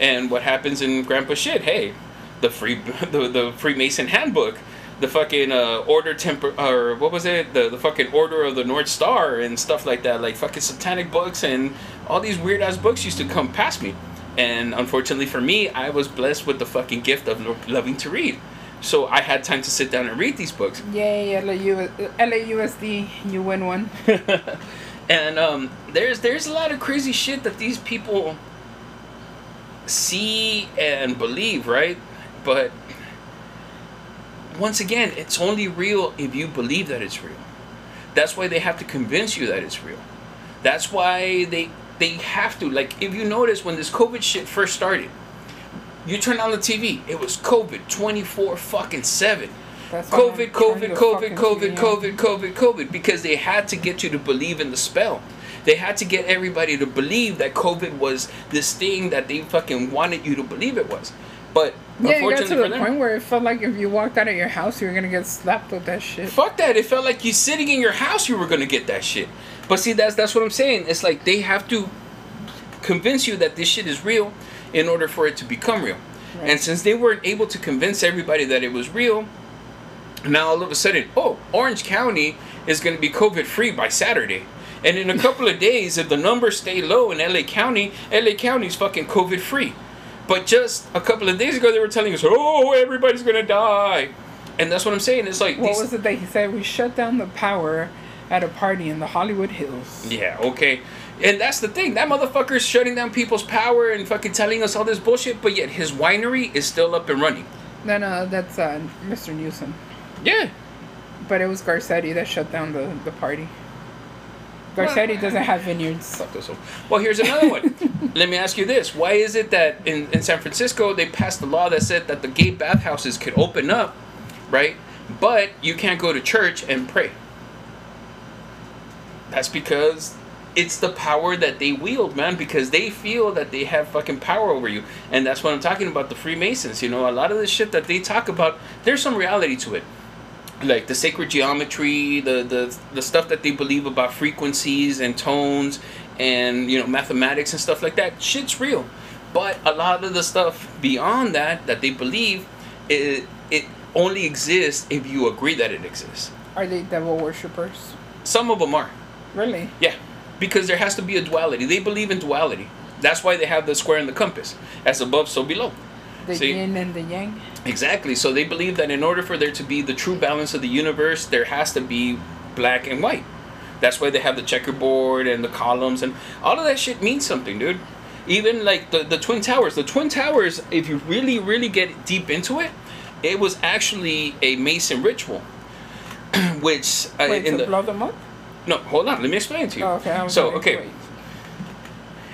And what happens in Grandpa's shit? Hey, the free the, the Freemason handbook, the fucking uh, order temper or what was it? The the fucking order of the North Star and stuff like that, like fucking satanic books and all these weird ass books used to come past me. And unfortunately for me, I was blessed with the fucking gift of lo- loving to read. So I had time to sit down and read these books. Yay, LAU, LAUSD, you win one. and um, there's there's a lot of crazy shit that these people see and believe, right? But once again, it's only real if you believe that it's real. That's why they have to convince you that it's real. That's why they they have to like if you notice when this COVID shit first started, you turn on the TV, it was COVID 24 fucking 7. COVID, COVID, COVID, COVID. COVID, COVID, COVID, because they had to get you to believe in the spell. They had to get everybody to believe that COVID was this thing that they fucking wanted you to believe it was. But Yeah, you got to the them, point where it felt like if you walked out of your house, you were gonna get slapped with that shit. fuck that. It felt like you sitting in your house, you were gonna get that shit. But see, that's that's what I'm saying. It's like they have to convince you that this shit is real in order for it to become real. Right. And since they weren't able to convince everybody that it was real, now all of a sudden, oh, Orange County is going to be COVID free by Saturday. And in a couple of days, if the numbers stay low in LA County, LA County's fucking COVID free. But just a couple of days ago, they were telling us, oh, everybody's going to die. And that's what I'm saying. It's like, What these- was it that he said? We shut down the power at a party in the Hollywood Hills. Yeah, okay. And that's the thing. That motherfucker's shutting down people's power and fucking telling us all this bullshit, but yet his winery is still up and running. No, no, that's uh, Mr. Newsom. Yeah. But it was Garcetti that shut down the, the party. Garcetti doesn't have vineyards. Fuck this one. Well, here's another one. Let me ask you this. Why is it that in, in San Francisco they passed a law that said that the gay bathhouses could open up, right? But you can't go to church and pray. That's because it's the power that they wield, man, because they feel that they have fucking power over you. And that's what I'm talking about the Freemasons. You know, a lot of the shit that they talk about, there's some reality to it like the sacred geometry, the, the the stuff that they believe about frequencies and tones and you know mathematics and stuff like that. Shit's real. But a lot of the stuff beyond that that they believe it it only exists if you agree that it exists. Are they devil worshippers? Some of them are. Really? Yeah. Because there has to be a duality. They believe in duality. That's why they have the square and the compass. As above, so below. The See? yin and the yang? Exactly. So they believe that in order for there to be the true balance of the universe, there has to be black and white. That's why they have the checkerboard and the columns and all of that shit means something, dude. Even like the, the Twin Towers. The Twin Towers, if you really, really get deep into it, it was actually a Mason ritual, which uh, Wait, in the blow them up? no, hold on, let me explain to you. Oh, okay. So okay,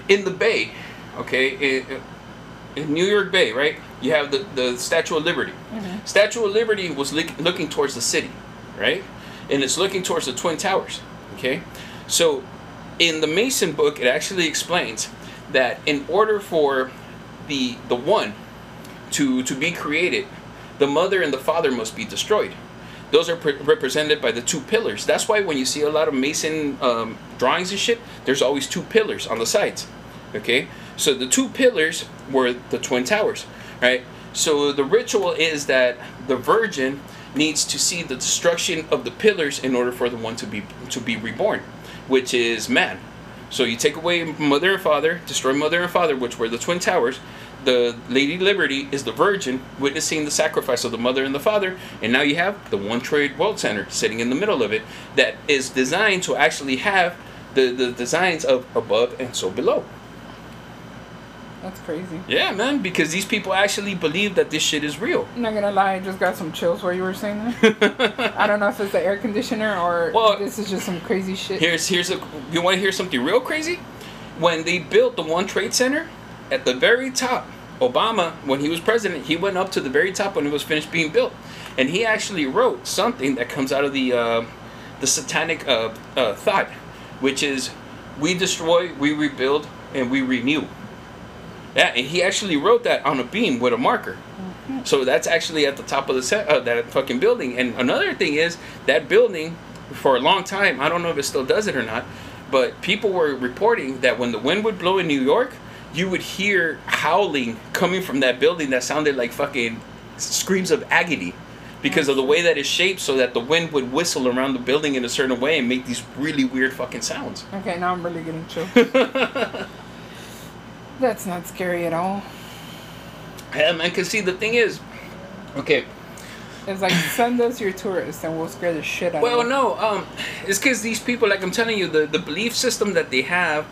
in the Bay, okay, in, in New York Bay, right? You have the, the Statue of Liberty. Mm-hmm. Statue of Liberty was look, looking towards the city, right? And it's looking towards the Twin Towers, okay? So in the Mason book, it actually explains that in order for the the one to to be created, the mother and the father must be destroyed. Those are pre- represented by the two pillars. That's why when you see a lot of Mason um, drawings and shit, there's always two pillars on the sides. Okay, so the two pillars were the twin towers, right? So the ritual is that the virgin needs to see the destruction of the pillars in order for the one to be to be reborn, which is man. So you take away mother and father, destroy mother and father, which were the twin towers. The Lady Liberty is the virgin witnessing the sacrifice of the mother and the father, and now you have the One Trade World Center sitting in the middle of it that is designed to actually have the, the designs of above and so below. That's crazy. Yeah, man, because these people actually believe that this shit is real. I'm not gonna lie, I just got some chills while you were saying that. I don't know if it's the air conditioner or Well- this is just some crazy shit. Here's here's a you want to hear something real crazy? When they built the One Trade Center, at the very top, Obama, when he was president, he went up to the very top when it was finished being built, and he actually wrote something that comes out of the uh, the satanic uh, uh, thought, which is, "We destroy, we rebuild, and we renew." Yeah, and he actually wrote that on a beam with a marker. Mm-hmm. So that's actually at the top of the set of that fucking building. And another thing is that building, for a long time, I don't know if it still does it or not, but people were reporting that when the wind would blow in New York, you would hear howling coming from that building that sounded like fucking screams of agony. Because of the way that it's shaped, so that the wind would whistle around the building in a certain way and make these really weird fucking sounds. Okay, now I'm really getting chills. That's not scary at all. Yeah, man. Cause see, the thing is, okay, It's like send us your tourists and we'll scare the shit out Well, of them. Well, no, um, it's because these people, like I'm telling you, the, the belief system that they have,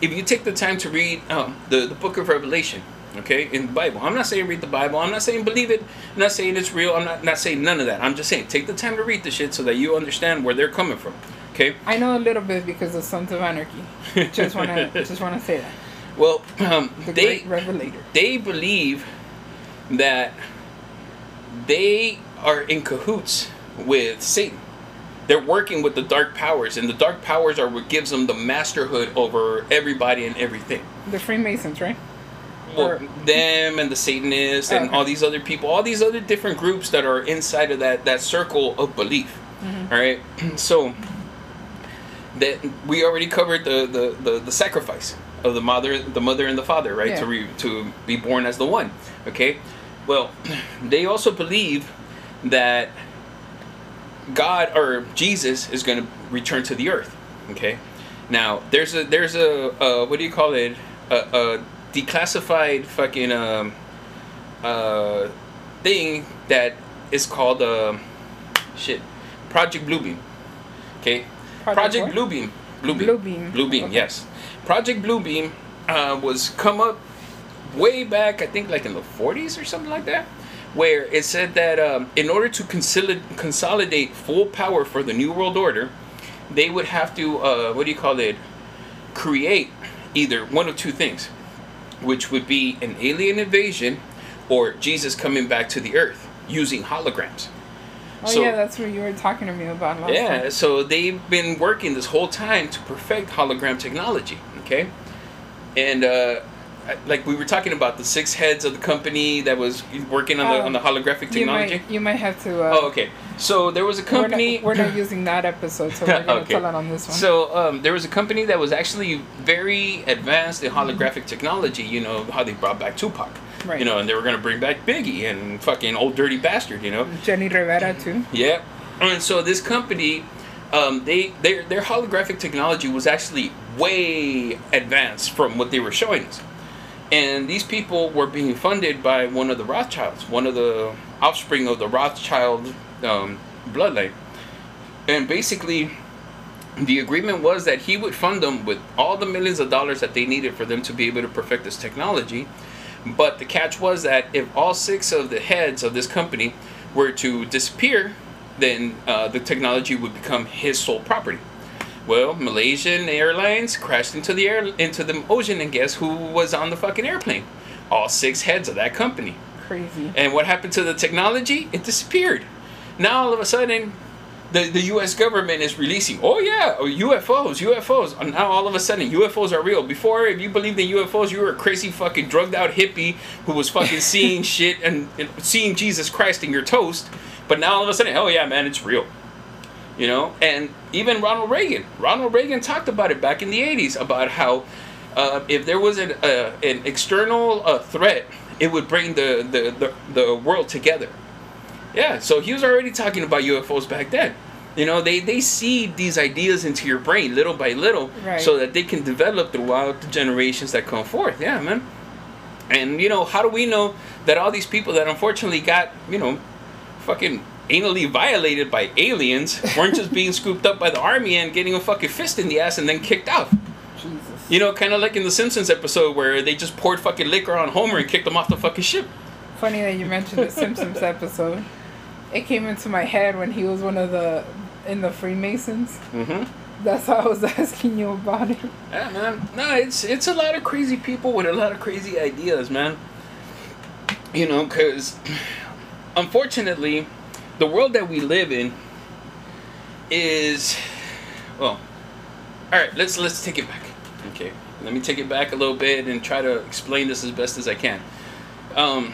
if you take the time to read um, the, the book of Revelation, okay, in the Bible, I'm not saying read the Bible, I'm not saying believe it, I'm not saying it's real, I'm not, not saying none of that. I'm just saying take the time to read the shit so that you understand where they're coming from, okay? I know a little bit because of Sons of Anarchy. Just wanna just wanna say that. Well, um, The they, revelator. they believe that they are in cahoots with Satan. They're working with the dark powers, and the dark powers are what gives them the masterhood over everybody and everything. The Freemasons, right? Well, Or- them and the Satanists and Okay. all these other people, all these other different groups that are inside of that that circle of belief. Mm-hmm. All right, so that we already covered the, the, the, the sacrifice of the mother, the mother and the father, right, Yeah. to re, to be born as the one. Okay, well, they also believe that God or Jesus is going to return to the earth. Okay, now there's a there's a uh, what do you call it a, a declassified fucking um, uh, thing that is called um shit Project Bluebeam. Okay, Project, what? Bluebeam. Bluebeam. Bluebeam. Bluebeam. Okay. Yes. Project Bluebeam uh, was come up way back, I think, like in the 40s or something like that, where it said that um, in order to consolid- consolidate full power for the New World Order, they would have to, uh, what do you call it, create either one of two things, which would be an alien invasion or Jesus coming back to the earth using holograms. Oh So- yeah, that's what you were talking to me about Yeah, time. so they've been working this whole time to perfect hologram technology. Okay, and uh, like we were talking about the six heads of the company that was working on the Oh, on the holographic You technology. might you might have to. Uh, Oh, okay. So there was a company. We're not, we're not using that episode, so we're gonna Okay. tell it on this one. So um, there was a company that was actually very advanced in holographic technology. You know how they brought back Tupac. Right. You know, and they were gonna bring back Biggie and fucking Ol' Dirty Bastard. You know. Jenni Rivera too. Yeah, and so this company, um, they their their holographic technology was actually way advanced from what they were showing us, and these people were being funded by one of the Rothschilds, one of the offspring of the Rothschild um, bloodline, and basically. The agreement was that he would fund them with all the millions of dollars that they needed for them to be able to perfect this technology, But the catch was that if all six of the heads of this company were to disappear, then uh, the technology would become his sole property. Well, Malaysian Airlines crashed into the air into the ocean, and guess who was on the fucking airplane? All six heads of that company. Crazy. And what happened to the technology? It disappeared. Now all of a sudden, the, the U.S. government is releasing, oh yeah, oh, UFOs, UFOs. And now all of a sudden, UFOs are real. Before, if you believed in UFOs, you were a crazy fucking drugged out hippie who was fucking seeing shit and, and seeing Jesus Christ in your toast. But now all of a sudden, oh yeah, man, it's real. You know, and even Ronald Reagan. Ronald Reagan talked about it back in the '80s about how uh, if there was an uh, an external uh, threat, it would bring the, the, the, the world together. Yeah, so he was already talking about UFOs back then. You know, they, they seed these ideas into your brain little by little Right. so that they can develop throughout the generations that come forth. Yeah, man. And, you know, how do we know that all these people that unfortunately got, you know, fucking anally violated by aliens weren't just being scooped up by the army and getting a fucking fist in the ass and then kicked out? Jesus. You know, kind of like in the Simpsons episode where they just poured fucking liquor on Homer and kicked him off the fucking ship. Funny that you mentioned the Simpsons episode. It came into my head when he was one of the in the Freemasons. Mm-hmm. That's why I was asking you about it. Yeah, man. No, it's it's a lot of crazy people with a lot of crazy ideas, man. You know, because unfortunately, the world that we live in is well. All right, let's let's take it back. Okay, let me take it back a little bit and try to explain this as best as I can. Um,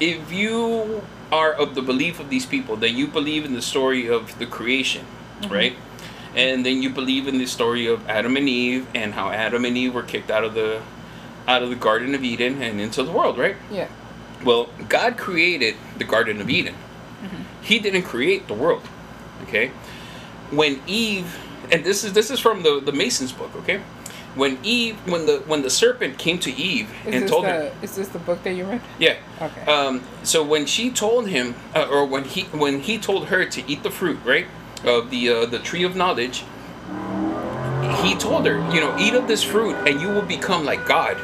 if you are of the belief of these people that you believe in the story of the creation, right? And then you believe in the story of Adam and Eve and how Adam and Eve were kicked out of the out of the Garden of Eden and into the world, right? Yeah. Well, God created the Garden of Eden. He didn't create the world. Okay? When Eve and this is this is from the, the Mason's book, okay? When Eve when the when the serpent came to Eve Is and told the her is this the book that you read? Yeah. Okay. Um, so when she told him, uh, or when he when he told her to eat the fruit, right, of the uh, the tree of knowledge, he told her, you know, eat of this fruit, and you will become like God,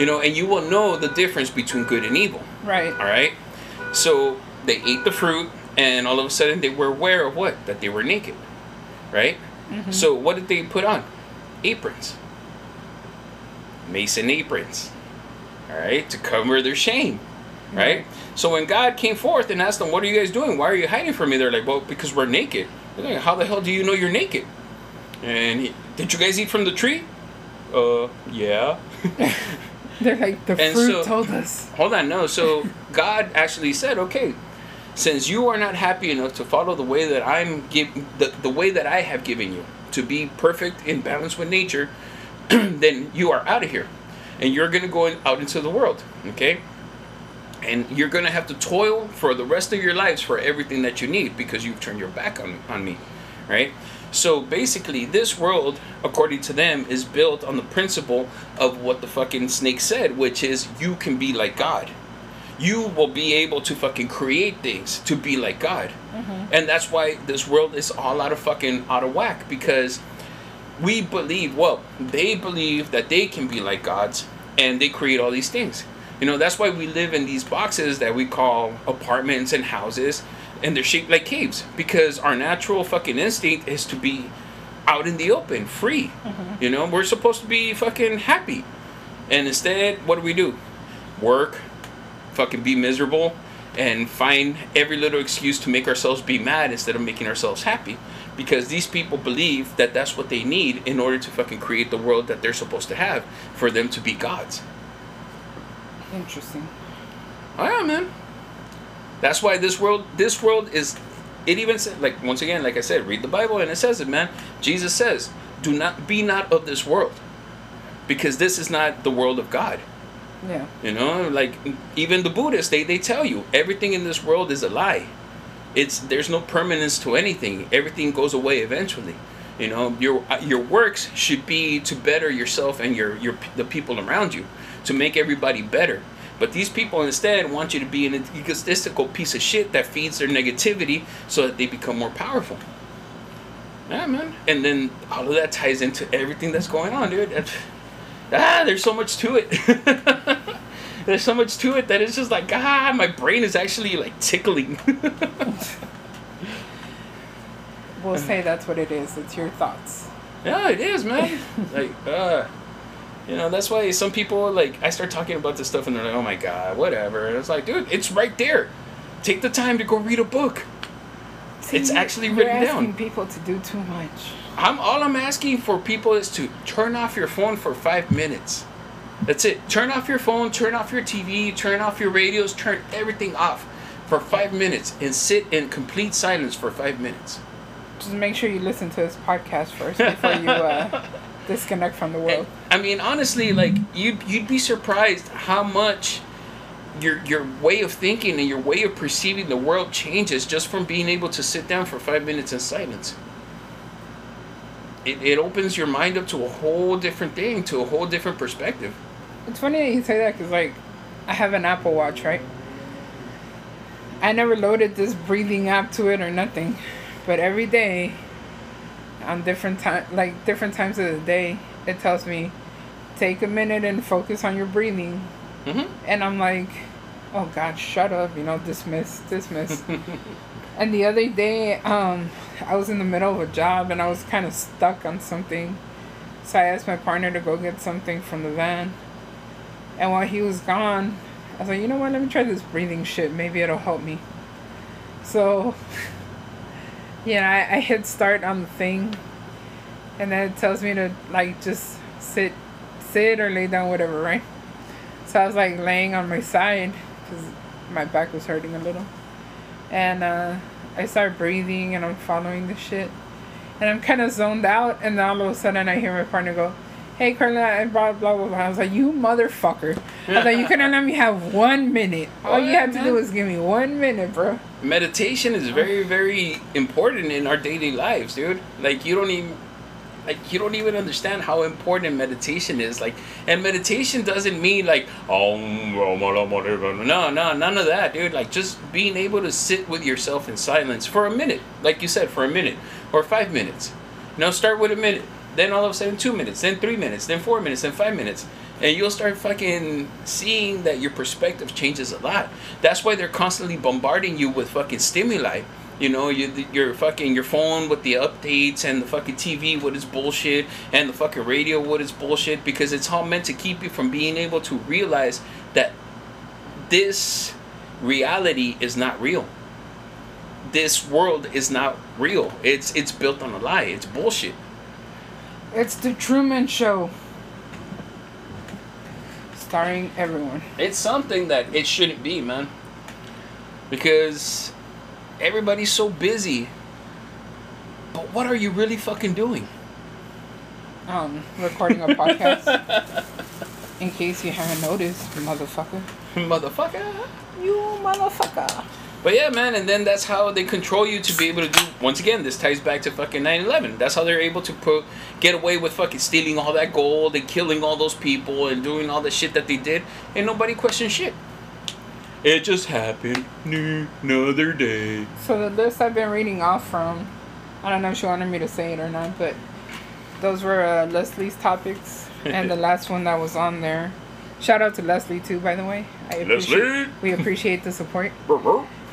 you know, and you will know the difference between good and evil. right. All right. So they ate the fruit, and all of a sudden they were aware of what? That they were naked, right? So what did they put on? Aprons. Mason aprons. All right, to cover their shame, right? So when God came forth and asked them, "What are you guys doing? Why are you hiding from me?" They're like, "Well, because we're naked." They're like, How the hell do you know you're naked? And he, did you guys eat from the tree? Uh, yeah. They're like the And fruit so- told us. Hold on, no. So God actually said, okay, since you are not happy enough to follow the way that I'm give the, the way that I have given you to be perfect in balance with nature, then you are out of here, and you're gonna go in- out into the world, okay? And you're gonna have to toil for the rest of your lives for everything that you need because you've turned your back on on me, right? So basically, this world, according to them, is built on the principle of what the fucking snake said, which is you can be like God. You will be able to fucking create things to be like God. Mm-hmm. And that's why this world is all out of fucking out of whack because we believe, well, they believe that they can be like gods and they create all these things. You know, that's why we live in these boxes that we call apartments and houses and they're shaped like caves because our natural fucking instinct is to be out in the open, free. Mm-hmm. You know, we're supposed to be fucking happy. And instead, what do we do? Work, fucking be miserable, and find every little excuse to make ourselves be mad instead of making ourselves happy. Because these people believe that that's what they need in order to fucking create the world that they're supposed to have for them to be gods. Interesting. Oh yeah, man. That's why this world, this world is. It even said, like once again, like I said, read the Bible and it says it, man. Jesus says, "Do not be not of this world," because this is not the world of God. Yeah. You know, like even the Buddhists, they, they tell you everything in this world is a lie. It's there's no permanence to anything. Everything goes away eventually. You know, your uh, your works should be to better yourself and your your the people around you, to make everybody better. But these people instead want you to be an egotistical piece of shit that feeds their negativity so that they become more powerful. Yeah, man. And then all of that ties into everything that's going on, dude. Ah, there's so much to it. there's so much to it that it's just like ah, my brain is actually like tickling. We'll say that's what it is. It's your thoughts. yeah, it is, man. like, uh, you know, that's why some people like I start talking about this stuff and they're like, oh my god, whatever. And it's like, dude, it's right there. Take the time to go read a book. It's actually you're written asking down. people to do too much. I'm all I'm asking for people is to turn off your phone for five minutes. That's it. Turn off your phone, turn off your TV, turn off your radios, turn everything off for five minutes and sit in complete silence for five minutes. Just make sure you listen to this podcast first before you uh, disconnect from the eh, world. I mean, honestly, like you'd you'd be surprised how much your your way of thinking and your way of perceiving the world changes just from being able to sit down for five minutes in silence. It, it opens your mind up to a whole different thing, to a whole different perspective. It's funny that you say that because, like, I have an Apple Watch, right? I never loaded this breathing app to it or nothing, but every day, on different time, like different times of the day, it tells me, take a minute and focus on your breathing, Mm-hmm. and I'm like, oh God, shut up, you know, dismiss, dismiss. and the other day, um, I was in the middle of a job and I was kind of stuck on something, so I asked my partner to go get something from the van. And while he was gone, I was like, you know what? Let me try this breathing shit. Maybe it'll help me. So, yeah, I, I hit start on the thing, and then it tells me to like just sit, sit or lay down, whatever, right? So I was like laying on my side because my back was hurting a little, and uh, I start breathing and I'm following the shit, and I'm kind of zoned out, and then all of a sudden I hear my partner go. Hey Carla, and blah blah blah blah. I was like, you motherfucker! I was like, you couldn't let me have one minute. All Oh, you yeah, had to man. do was give me one minute, bro. Meditation is very very important in our daily lives dude. Like you don't even like you don't even understand how important meditation is. Like and meditation doesn't mean like oh no no none of that dude. Like just being able to sit with yourself in silence for a minute. Like you said for a minute or five minutes. You know start with a minute then all of a sudden two minutes then three minutes then four minutes then five minutes and you'll start fucking seeing that your perspective changes a lot. That's why they're constantly bombarding you with fucking stimuli. You know, you, your fucking your phone with the updates and the fucking TV with its bullshit and the fucking radio with its bullshit because it's all meant to keep you from being able to realize that this reality is not real. This world is not real. It's it's built on a lie. It's bullshit. It's the Truman Show. Starring everyone. It's something that it shouldn't be, man. Because everybody's so busy. But what are you really fucking doing? Um, recording a podcast. In case you haven't noticed, motherfucker. Motherfucker. You motherfucker. But yeah, man, and then that's how they control you to be able to do. Once again, this ties back to fucking 9 11. That's how they're able to put, get away with fucking stealing all that gold and killing all those people and doing all the shit that they did. And nobody questioned shit. It just happened. Another day. So the list I've been reading off from, I don't know if she wanted me to say it or not, but those were uh, Leslie's topics, and the last one that was on there. Shout out to Leslie too, by the way. I appreciate, Leslie? We appreciate the support.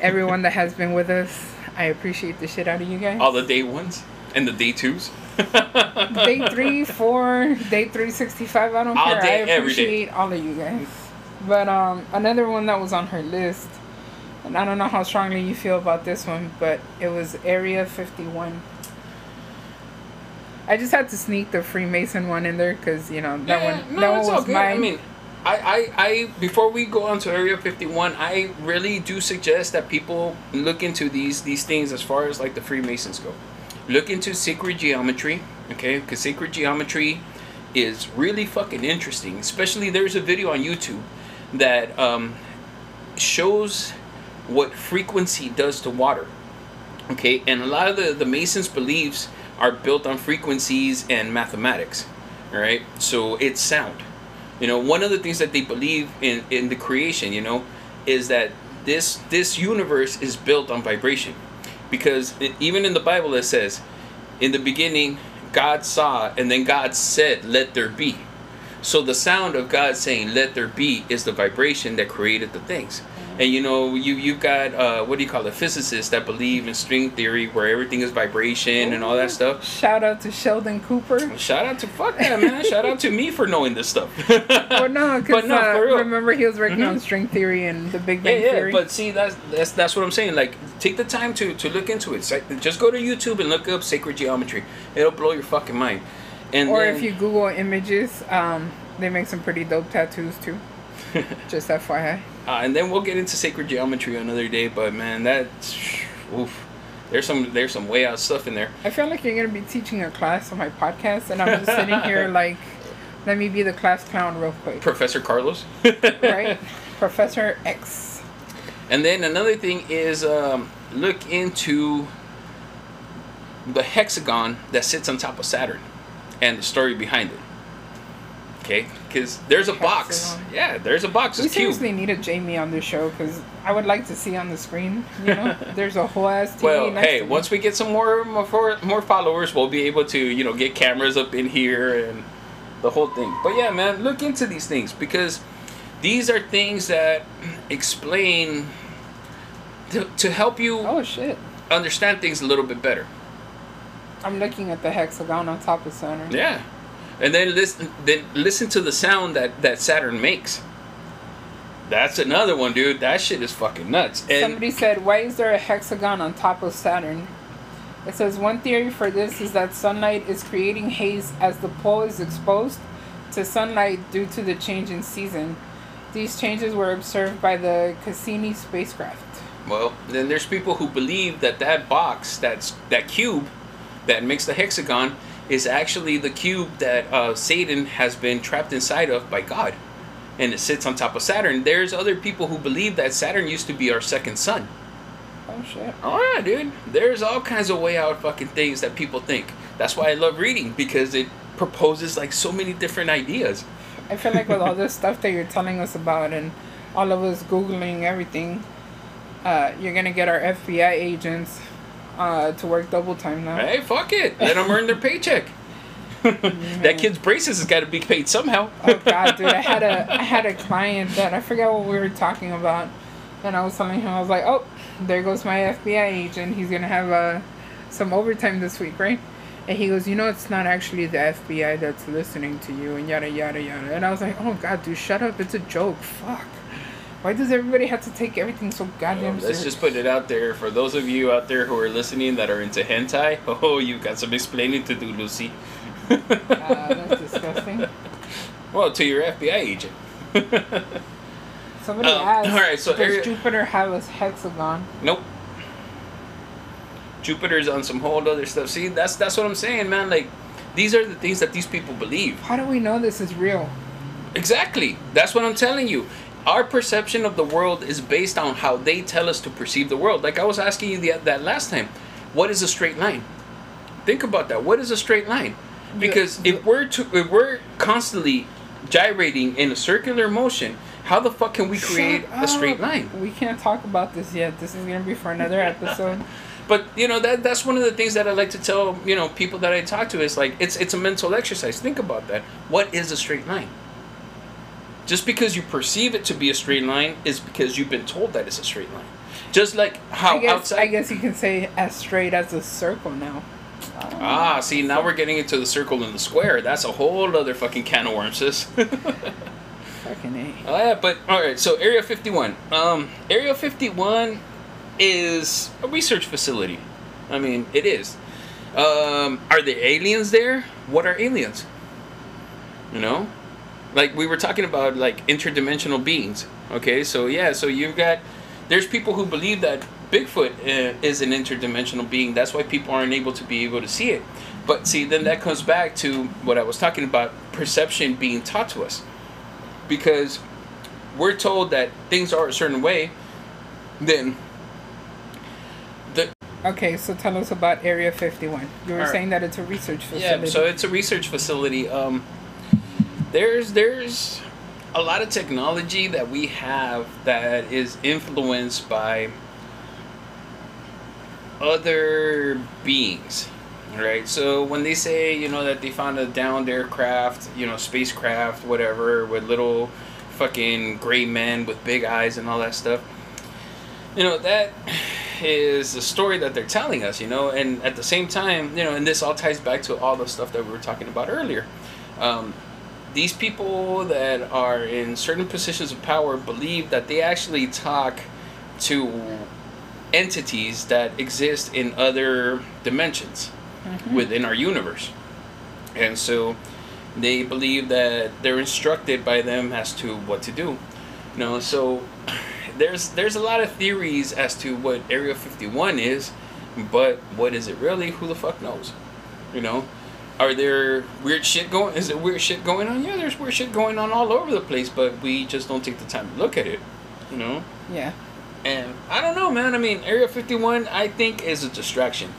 Everyone that has been with us, I appreciate the shit out of you guys. All the day ones and the day twos. day three, four, day three sixty five. I don't All care. day, I every day. appreciate all of you guys. But um, another one that was on her list, and I don't know how strongly you feel about this one, but it was Area fifty one. I just had to sneak the Freemason one in there because you know that Yeah, one no, that one was good. mine. I mean, I, I, I, before we go on to Area 51, I really do suggest that people look into these these things as far as like the Freemasons go. Look into sacred geometry, okay? Because sacred geometry is really fucking interesting. Especially there's a video on YouTube that um, shows what frequency does to water. Okay, and a lot of the, the Masons' beliefs are built on frequencies and mathematics. All right, so it's sound. You know, one of the things that they believe in in the creation, you know, is that this this universe is built on vibration, because it, even in the Bible it says, in the beginning, God saw, and then God said, "Let there be." So the sound of God saying "Let there be" is the vibration that created the things. And you know, you you've got uh, what do you call it? Physicists that believe in string theory, where everything is vibration and all that stuff. Shout out to Sheldon Cooper. Shout out to fuck that man. Shout out to me for knowing this stuff. Well, no, because But no, uh, remember he was working Mhm. on string theory and the Big Yeah, Bang yeah, Theory. but see, that's that's that's what I'm saying. Like, take the time to to look into it. Like, just go to YouTube and look up sacred geometry. It'll blow your fucking mind. And or then- if you Google images, um, they make some pretty dope tattoos too. Just FYI. Uh, and then we'll get into sacred geometry another day. But man, that's oof. There's some there's some way out stuff in there. I feel like you're gonna be teaching a class on my podcast, and I'm just sitting here like, let me be the class clown real quick, Professor Carlos. right? Professor X. And then another thing is um, look into the hexagon that sits on top of Saturn and the story behind it. Okay, because there's a box. Yeah, there's a box. We It's cube. seriously need a Jamie on this show because I would like to see on the screen. You know, there's a whole ass TV. Well, next hey, to me. once we get some more more more followers, we'll be able to you know get cameras up in here and the whole thing. But yeah, man, look into these things because these are things that explain to, to help you Oh shit! understand things a little bit better. I'm looking at the hexagon on top of Saturn. Yeah, and then listen then listen to the sound that that Saturn makes. That's another one, dude. That shit is fucking nuts. And Somebody said, "Why is there a hexagon on top of Saturn?" It says one theory for this is that sunlight is creating haze as the pole is exposed to sunlight due to the change in season. These changes were observed by the Cassini spacecraft. Well, then there's people who believe that that box, that's that cube, that makes the hexagon, is actually the cube that uh, Satan has been trapped inside of by God, and it sits on top of Saturn. There's other people who believe that Saturn used to be our second sun. Oh shit! Oh yeah, dude. There's all kinds of way out fucking things that people think. That's why I love reading because it proposes like so many different ideas. I feel like with all this stuff that you're telling us about and all of us googling everything, uh, you're gonna get our FBI agents uh, to work double time now. Hey, fuck it. Let them earn their paycheck. that kid's braces has got to be paid somehow. Oh god, dude! I had a I had a client that I forgot what we were talking about, and I was telling him I was like, "Oh, there goes my FBI agent. He's gonna have uh, some overtime this week, right?" And he goes, "You know, it's not actually the FBI that's listening to you, and yada yada yada." And I was like, "Oh god, dude, shut up! It's a joke. Fuck. Why does everybody have to take everything so goddamn seriously? Let's just put it out there for those of you out there who are listening that are into hentai. Oh, you've got some explaining to do, Lucy. Uh, that's disgusting. well, to your FBI agent. Somebody Um, asked, alright, so "Does area- Jupiter have a hexagon?" Nope. Jupiter's on some whole other stuff. See, that's that's what I'm saying, man. Like, these are the things that these people believe. How do we know this is real? Exactly. That's what I'm telling you. Our perception of the world is based on how they tell us to perceive the world. Like I was asking you the, that last time. What is a straight line? Think about that. What is a straight line? Because if we're to, if we're constantly gyrating in a circular motion, how the fuck can we create a straight line? We can't talk about this yet. This is gonna be for another episode. But you know that that's one of the things that I like to tell you know people that I talk to is like it's it's a mental exercise. Think about that. What is a straight line? Just because you perceive it to be a straight line is because you've been told that it's a straight line. Just like how I guess outside. I guess you can say as straight as a circle now. Ah, see now we're getting into the circle and the square. That's a whole other fucking can of worms, sis. Fucking A. Oh yeah, but all right. So Area 51. Um, Area 51 is a research facility. I mean, it is. Um, are there aliens there? What are aliens? You know, like we were talking about, like interdimensional beings. Okay, so yeah, so you've got there's people who believe that Bigfoot uh, is an interdimensional being. That's why people aren't able to be able to see it. But see, then that comes back to what I was talking about: perception being taught to us because we're told that things are a certain way, then the Okay, so tell us about Area 51. You were Alright. saying that it's a research facility yeah. facility. So it's a research facility. Um, there's there's a lot of technology that we have that is influenced by other beings. Right. So when they say, you know, that they found a downed aircraft, you know, spacecraft, whatever, with little fucking gray men with big eyes and all that stuff, you know, that is a story that they're telling us, you know, and at the same time, you know, and this all ties back to all the stuff that we were talking about earlier. Um, these people that are in certain positions of power believe that they actually talk to entities that exist in other dimensions mm-hmm. within our universe. And so they believe that they're instructed by them as to what to do. You know, so there's there's a lot of theories as to what Area 51 is, but what is it really? Who the fuck knows? You know? Are there weird shit going is there weird shit going on? Yeah, there's weird shit going on all over the place, but we just don't take the time to look at it. You know? Yeah. And I don't know, man. I mean, Area 51, I think, is a distraction.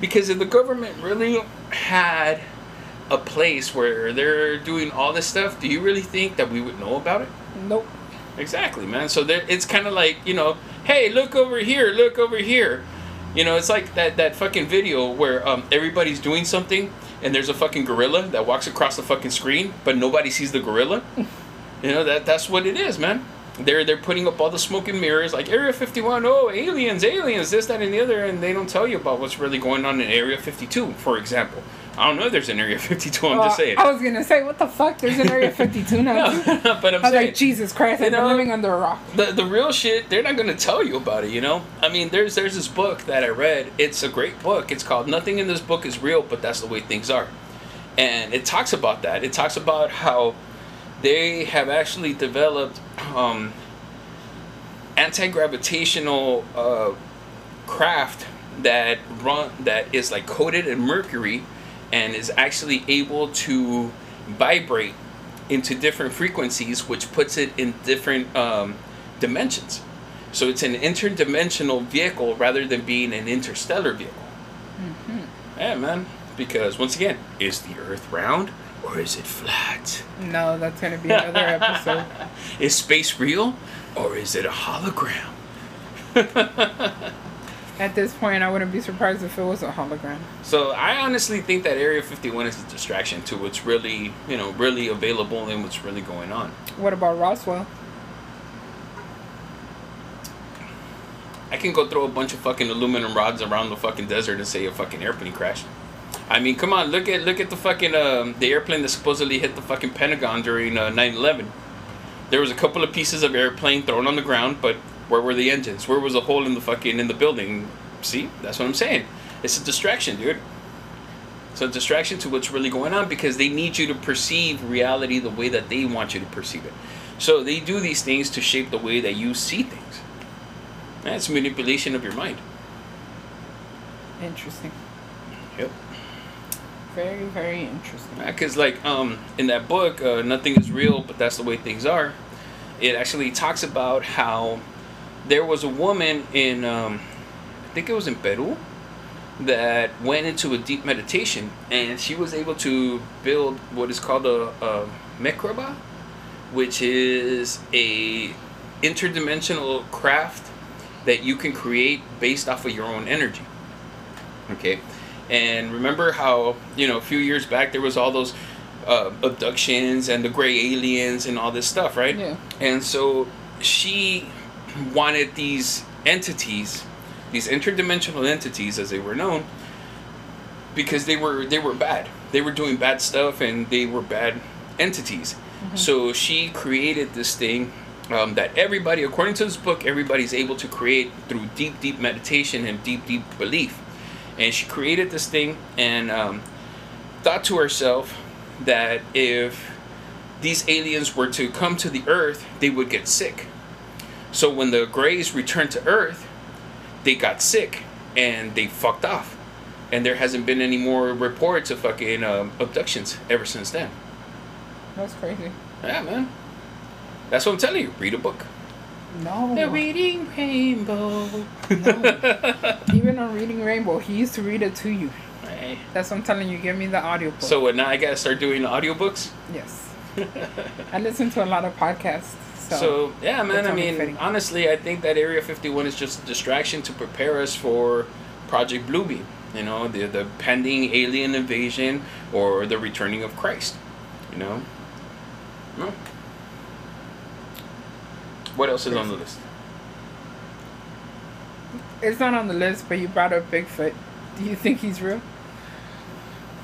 Because if the government really had a place where they're doing all this stuff, do you really think that we would know about it? Nope. Exactly, man. So there, it's kind of like, you know, hey, look over here, look over here. You know, it's like that, that fucking video where um, everybody's doing something and there's a fucking gorilla that walks across the fucking screen, but nobody sees the gorilla. You know, that that's what it is, man. They're they're putting up all the smoke and mirrors, like Area 51, oh, aliens, aliens, this, that, and the other, and they don't tell you about what's really going on in Area 52, for example. I don't know if there's an Area 52, I'm Well, just saying. I was gonna say, what the fuck? There's an Area 52 now. No, but I'm I was saying like, Jesus Christ, I've been living under a rock. the the real shit they're not gonna tell you about it you know i mean there's there's this book that i read it's a great book it's called nothing in this book is real but that's the way things are and it talks about that it talks about how they have actually developed um, anti-gravitational uh, craft that run that is like coated in mercury and is actually able to vibrate into different frequencies which puts it in different um, dimensions. So it's an interdimensional vehicle rather than being an interstellar vehicle. Yeah man. Because once again is the earth round or is it flat? No, that's gonna be another episode. is space real or is it a hologram At this point, I wouldn't be surprised if it was a hologram. So I honestly think that Area 51 is a distraction to what's really, you know, really available and what's really going on. What about Roswell? I can go throw a bunch of fucking aluminum rods around the fucking desert and say a fucking airplane crashed. I mean, come on, look at look at the fucking um, the airplane that supposedly hit the fucking Pentagon during uh, 9/11. There was a couple of pieces of airplane thrown on the ground, but where were the engines? Where was the hole in the fucking in the building? See, that's what I'm saying. It's a distraction, dude. It's a distraction to what's really going on because they need you to perceive reality the way that they want you to perceive it. So they do these things to shape the way that you see things. That's manipulation of your mind. Interesting. Yep. Very, very interesting. Because like um in that book, uh, nothing is real, but that's the way things are. It actually talks about how there was a woman in um, I think it was in Peru that went into a deep meditation, and she was able to build what is called a, a Merkaba, which is a interdimensional craft that you can create based off of your own energy. Okay. And remember how, you know, a few years back there was all those uh, abductions and the gray aliens and all this stuff, right? Yeah. And so she wanted these entities, these interdimensional entities as they were known, because they were they were bad. They were doing bad stuff and they were bad entities. So she created this thing um, that everybody, according to this book, everybody's able to create through deep, deep meditation and deep, deep belief. And she created this thing and um, thought to herself that if these aliens were to come to the earth, they would get sick. So when the Greys returned to Earth, they got sick and they fucked off. And there hasn't been any more reports of fucking um, abductions ever since then. That's crazy. Yeah, man. That's what I'm telling you. Read a book. No. The Reading Rainbow. Even on Reading Rainbow, he used to read it to you. Hey. That's what I'm telling you. Give me the audiobook. So what, now I gotta start doing audiobooks? yes. I listen to a lot of podcasts. So, So, yeah, man. I mean, fitting. honestly, I think that Area 51 is just a distraction to prepare us for Project Bluebeam. You know, the the pending alien invasion or the returning of Christ. You know. No. What else is on the list? It's not on the list, but you brought up Bigfoot. Do you think he's real?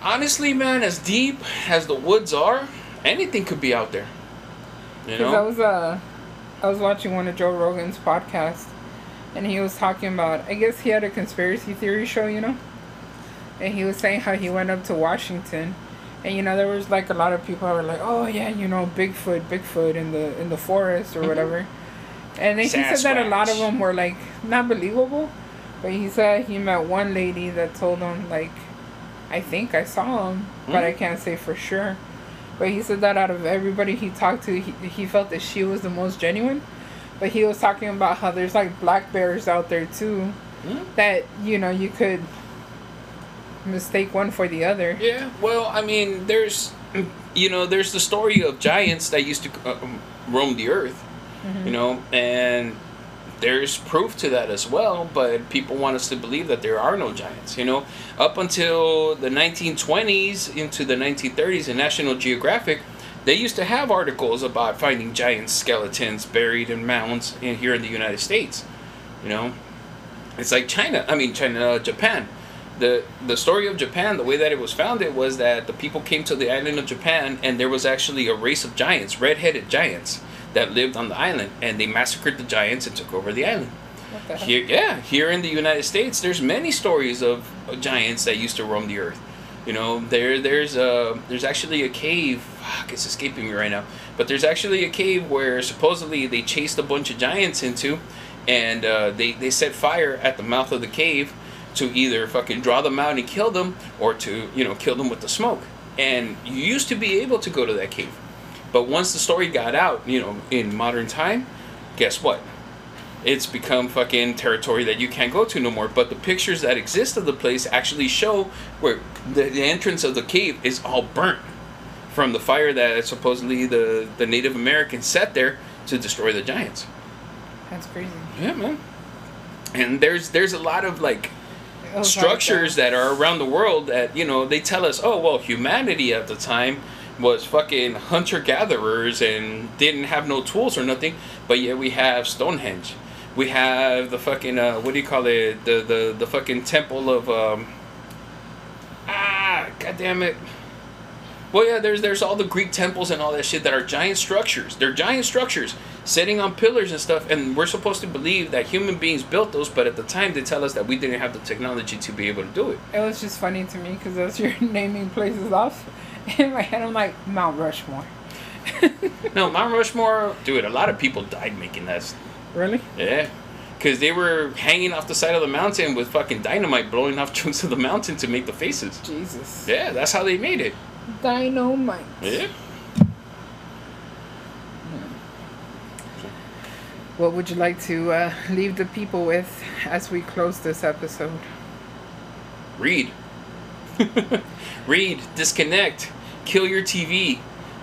Honestly, man, as deep as the woods are, anything could be out there. You Because I was uh, I was watching one of Joe Rogan's podcasts, and he was talking about. I guess he had a conspiracy theory show, you know. And he was saying how he went up to Washington, and you know there was like a lot of people who were like, "Oh yeah, you know Bigfoot, Bigfoot in the in the forest or Mhm. whatever." And then he said that a lot of them were like not believable, but he said he met one lady that told him like, "I think I saw him, but I Mhm. can't say for sure." But he said that out of everybody he talked to, he, he felt that she was the most genuine. But he was talking about how there's like black bears out there too, Hmm? that you know you could mistake one for the other. Yeah, well, I mean, there's, you know, there's the story of giants that used to uh, um, roam the earth, you know, and there's proof to that as well, but people want us to believe that there are no giants, you know. Up until the 1920s into the 1930s in National Geographic, they used to have articles about finding giant skeletons buried in mounds in here in the United States, you know. It's like China, I mean China, uh, Japan the the story of Japan, the way that it was founded was that the people came to the island of Japan and there was actually a race of giants, red-headed giants that lived on the island and they massacred the giants and took over the island. The? Here yeah, here in the United States there's many stories of of giants that used to roam the earth. You know, there there's a there's actually a cave, fuck, it's escaping me right now. But there's actually a cave where supposedly they chased a bunch of giants into and uh, they, they set fire at the mouth of the cave to either fucking draw them out and kill them or to you know kill them with the smoke and you used to be able to go to that cave but once the story got out you know in modern time guess what? It's become fucking territory that you can't go to no more. But the pictures that exist of the place actually show where the, the entrance of the cave is all burnt from the fire that supposedly the, the native americans set there to destroy the giants. That's crazy. yeah man. And there's there's a lot of like was like, structures uh, that are around the world that you know they tell us oh well humanity at the time was fucking hunter gatherers and didn't have no tools or nothing but yet we have stonehenge. We have the fucking uh, what do you call it? The the, the fucking temple of um ah god damn it well yeah there's there's all the greek temples and all that shit that are giant structures they're giant structures sitting on pillars and stuff and we're supposed to believe that human beings built those but at the time they tell us that we didn't have the technology to be able to do it It was just funny to me because as you're naming places off, in my head I'm like Mount Rushmore. no mount rushmore dude a lot of people died making that Really? yeah because they were hanging off the side of the mountain with fucking dynamite blowing off chunks of the mountain to make the faces Jesus. yeah that's how they made it Dynamite. yeah What would you like to uh, leave the people with as we close this episode? Read. Read. Disconnect. Kill your TV.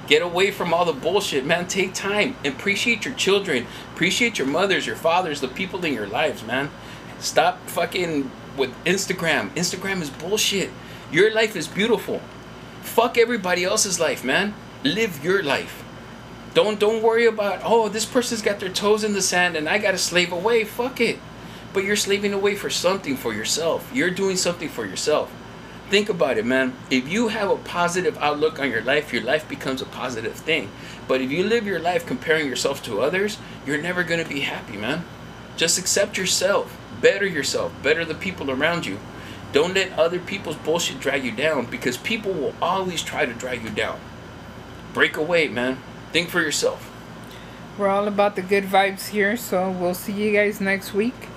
Get away from all the bullshit, man. Take time. Appreciate your children. Appreciate your mothers, your fathers, the people in your lives, man. Stop fucking with Instagram. Instagram is bullshit. Your life is beautiful. Fuck everybody else's life, man. Live your life. Don't don't worry about oh this person's got their toes in the sand and I gotta slave away. Fuck it. But you're slaving away for something for yourself. You're doing something for yourself. Think about it, man. If you have a positive outlook on your life, your life becomes a positive thing. But if you live your life comparing yourself to others, you're never going to be happy, man. Just accept yourself, better yourself, better the people around you. Don't let other people's bullshit drag you down because people will always try to drag you down. Break away, man. Think for yourself. We're all about the good vibes here, so we'll see you guys next week.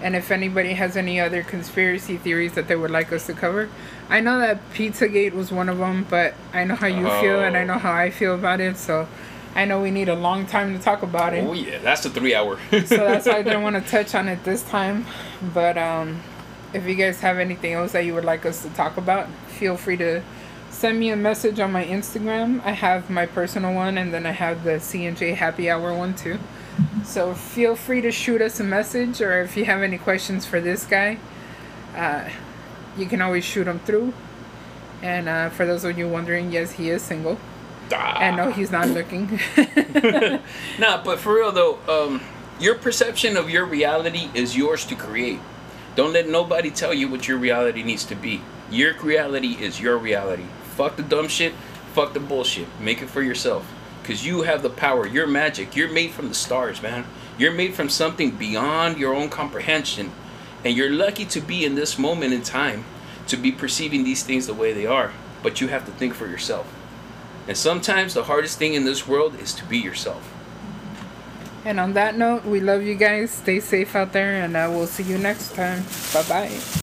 And if anybody has any other conspiracy theories that they would like us to cover, I know that Pizzagate was one of them, but I know how you feel and I know how I feel about it, so I know we need a long time to talk about it. Oh yeah, that's a three hour. so that's why I didn't want to touch on it this time. But um, if you guys have anything else that you would like us to talk about, feel free to send me a message on my Instagram. I have my personal one, and then I have the C and J Happy Hour one too. So feel free to shoot us a message, or if you have any questions for this guy, uh, you can always shoot him through. And uh, for those of you wondering, yes, he is single. Ah. And no, he's not looking. nah, but for real though, um, your perception of your reality is yours to create. Don't let nobody tell you what your reality needs to be. Your reality is your reality. Fuck the dumb shit. Fuck the bullshit. Make it for yourself. Because you have the power. You're magic. You're made from the stars, man. You're made from something beyond your own comprehension. And you're lucky to be in this moment in time to be perceiving these things the way they are. But you have to think for yourself. And sometimes the hardest thing in this world is to be yourself. And on that note, we love you guys. Stay safe out there, and uh, we'll see you next time. Bye bye.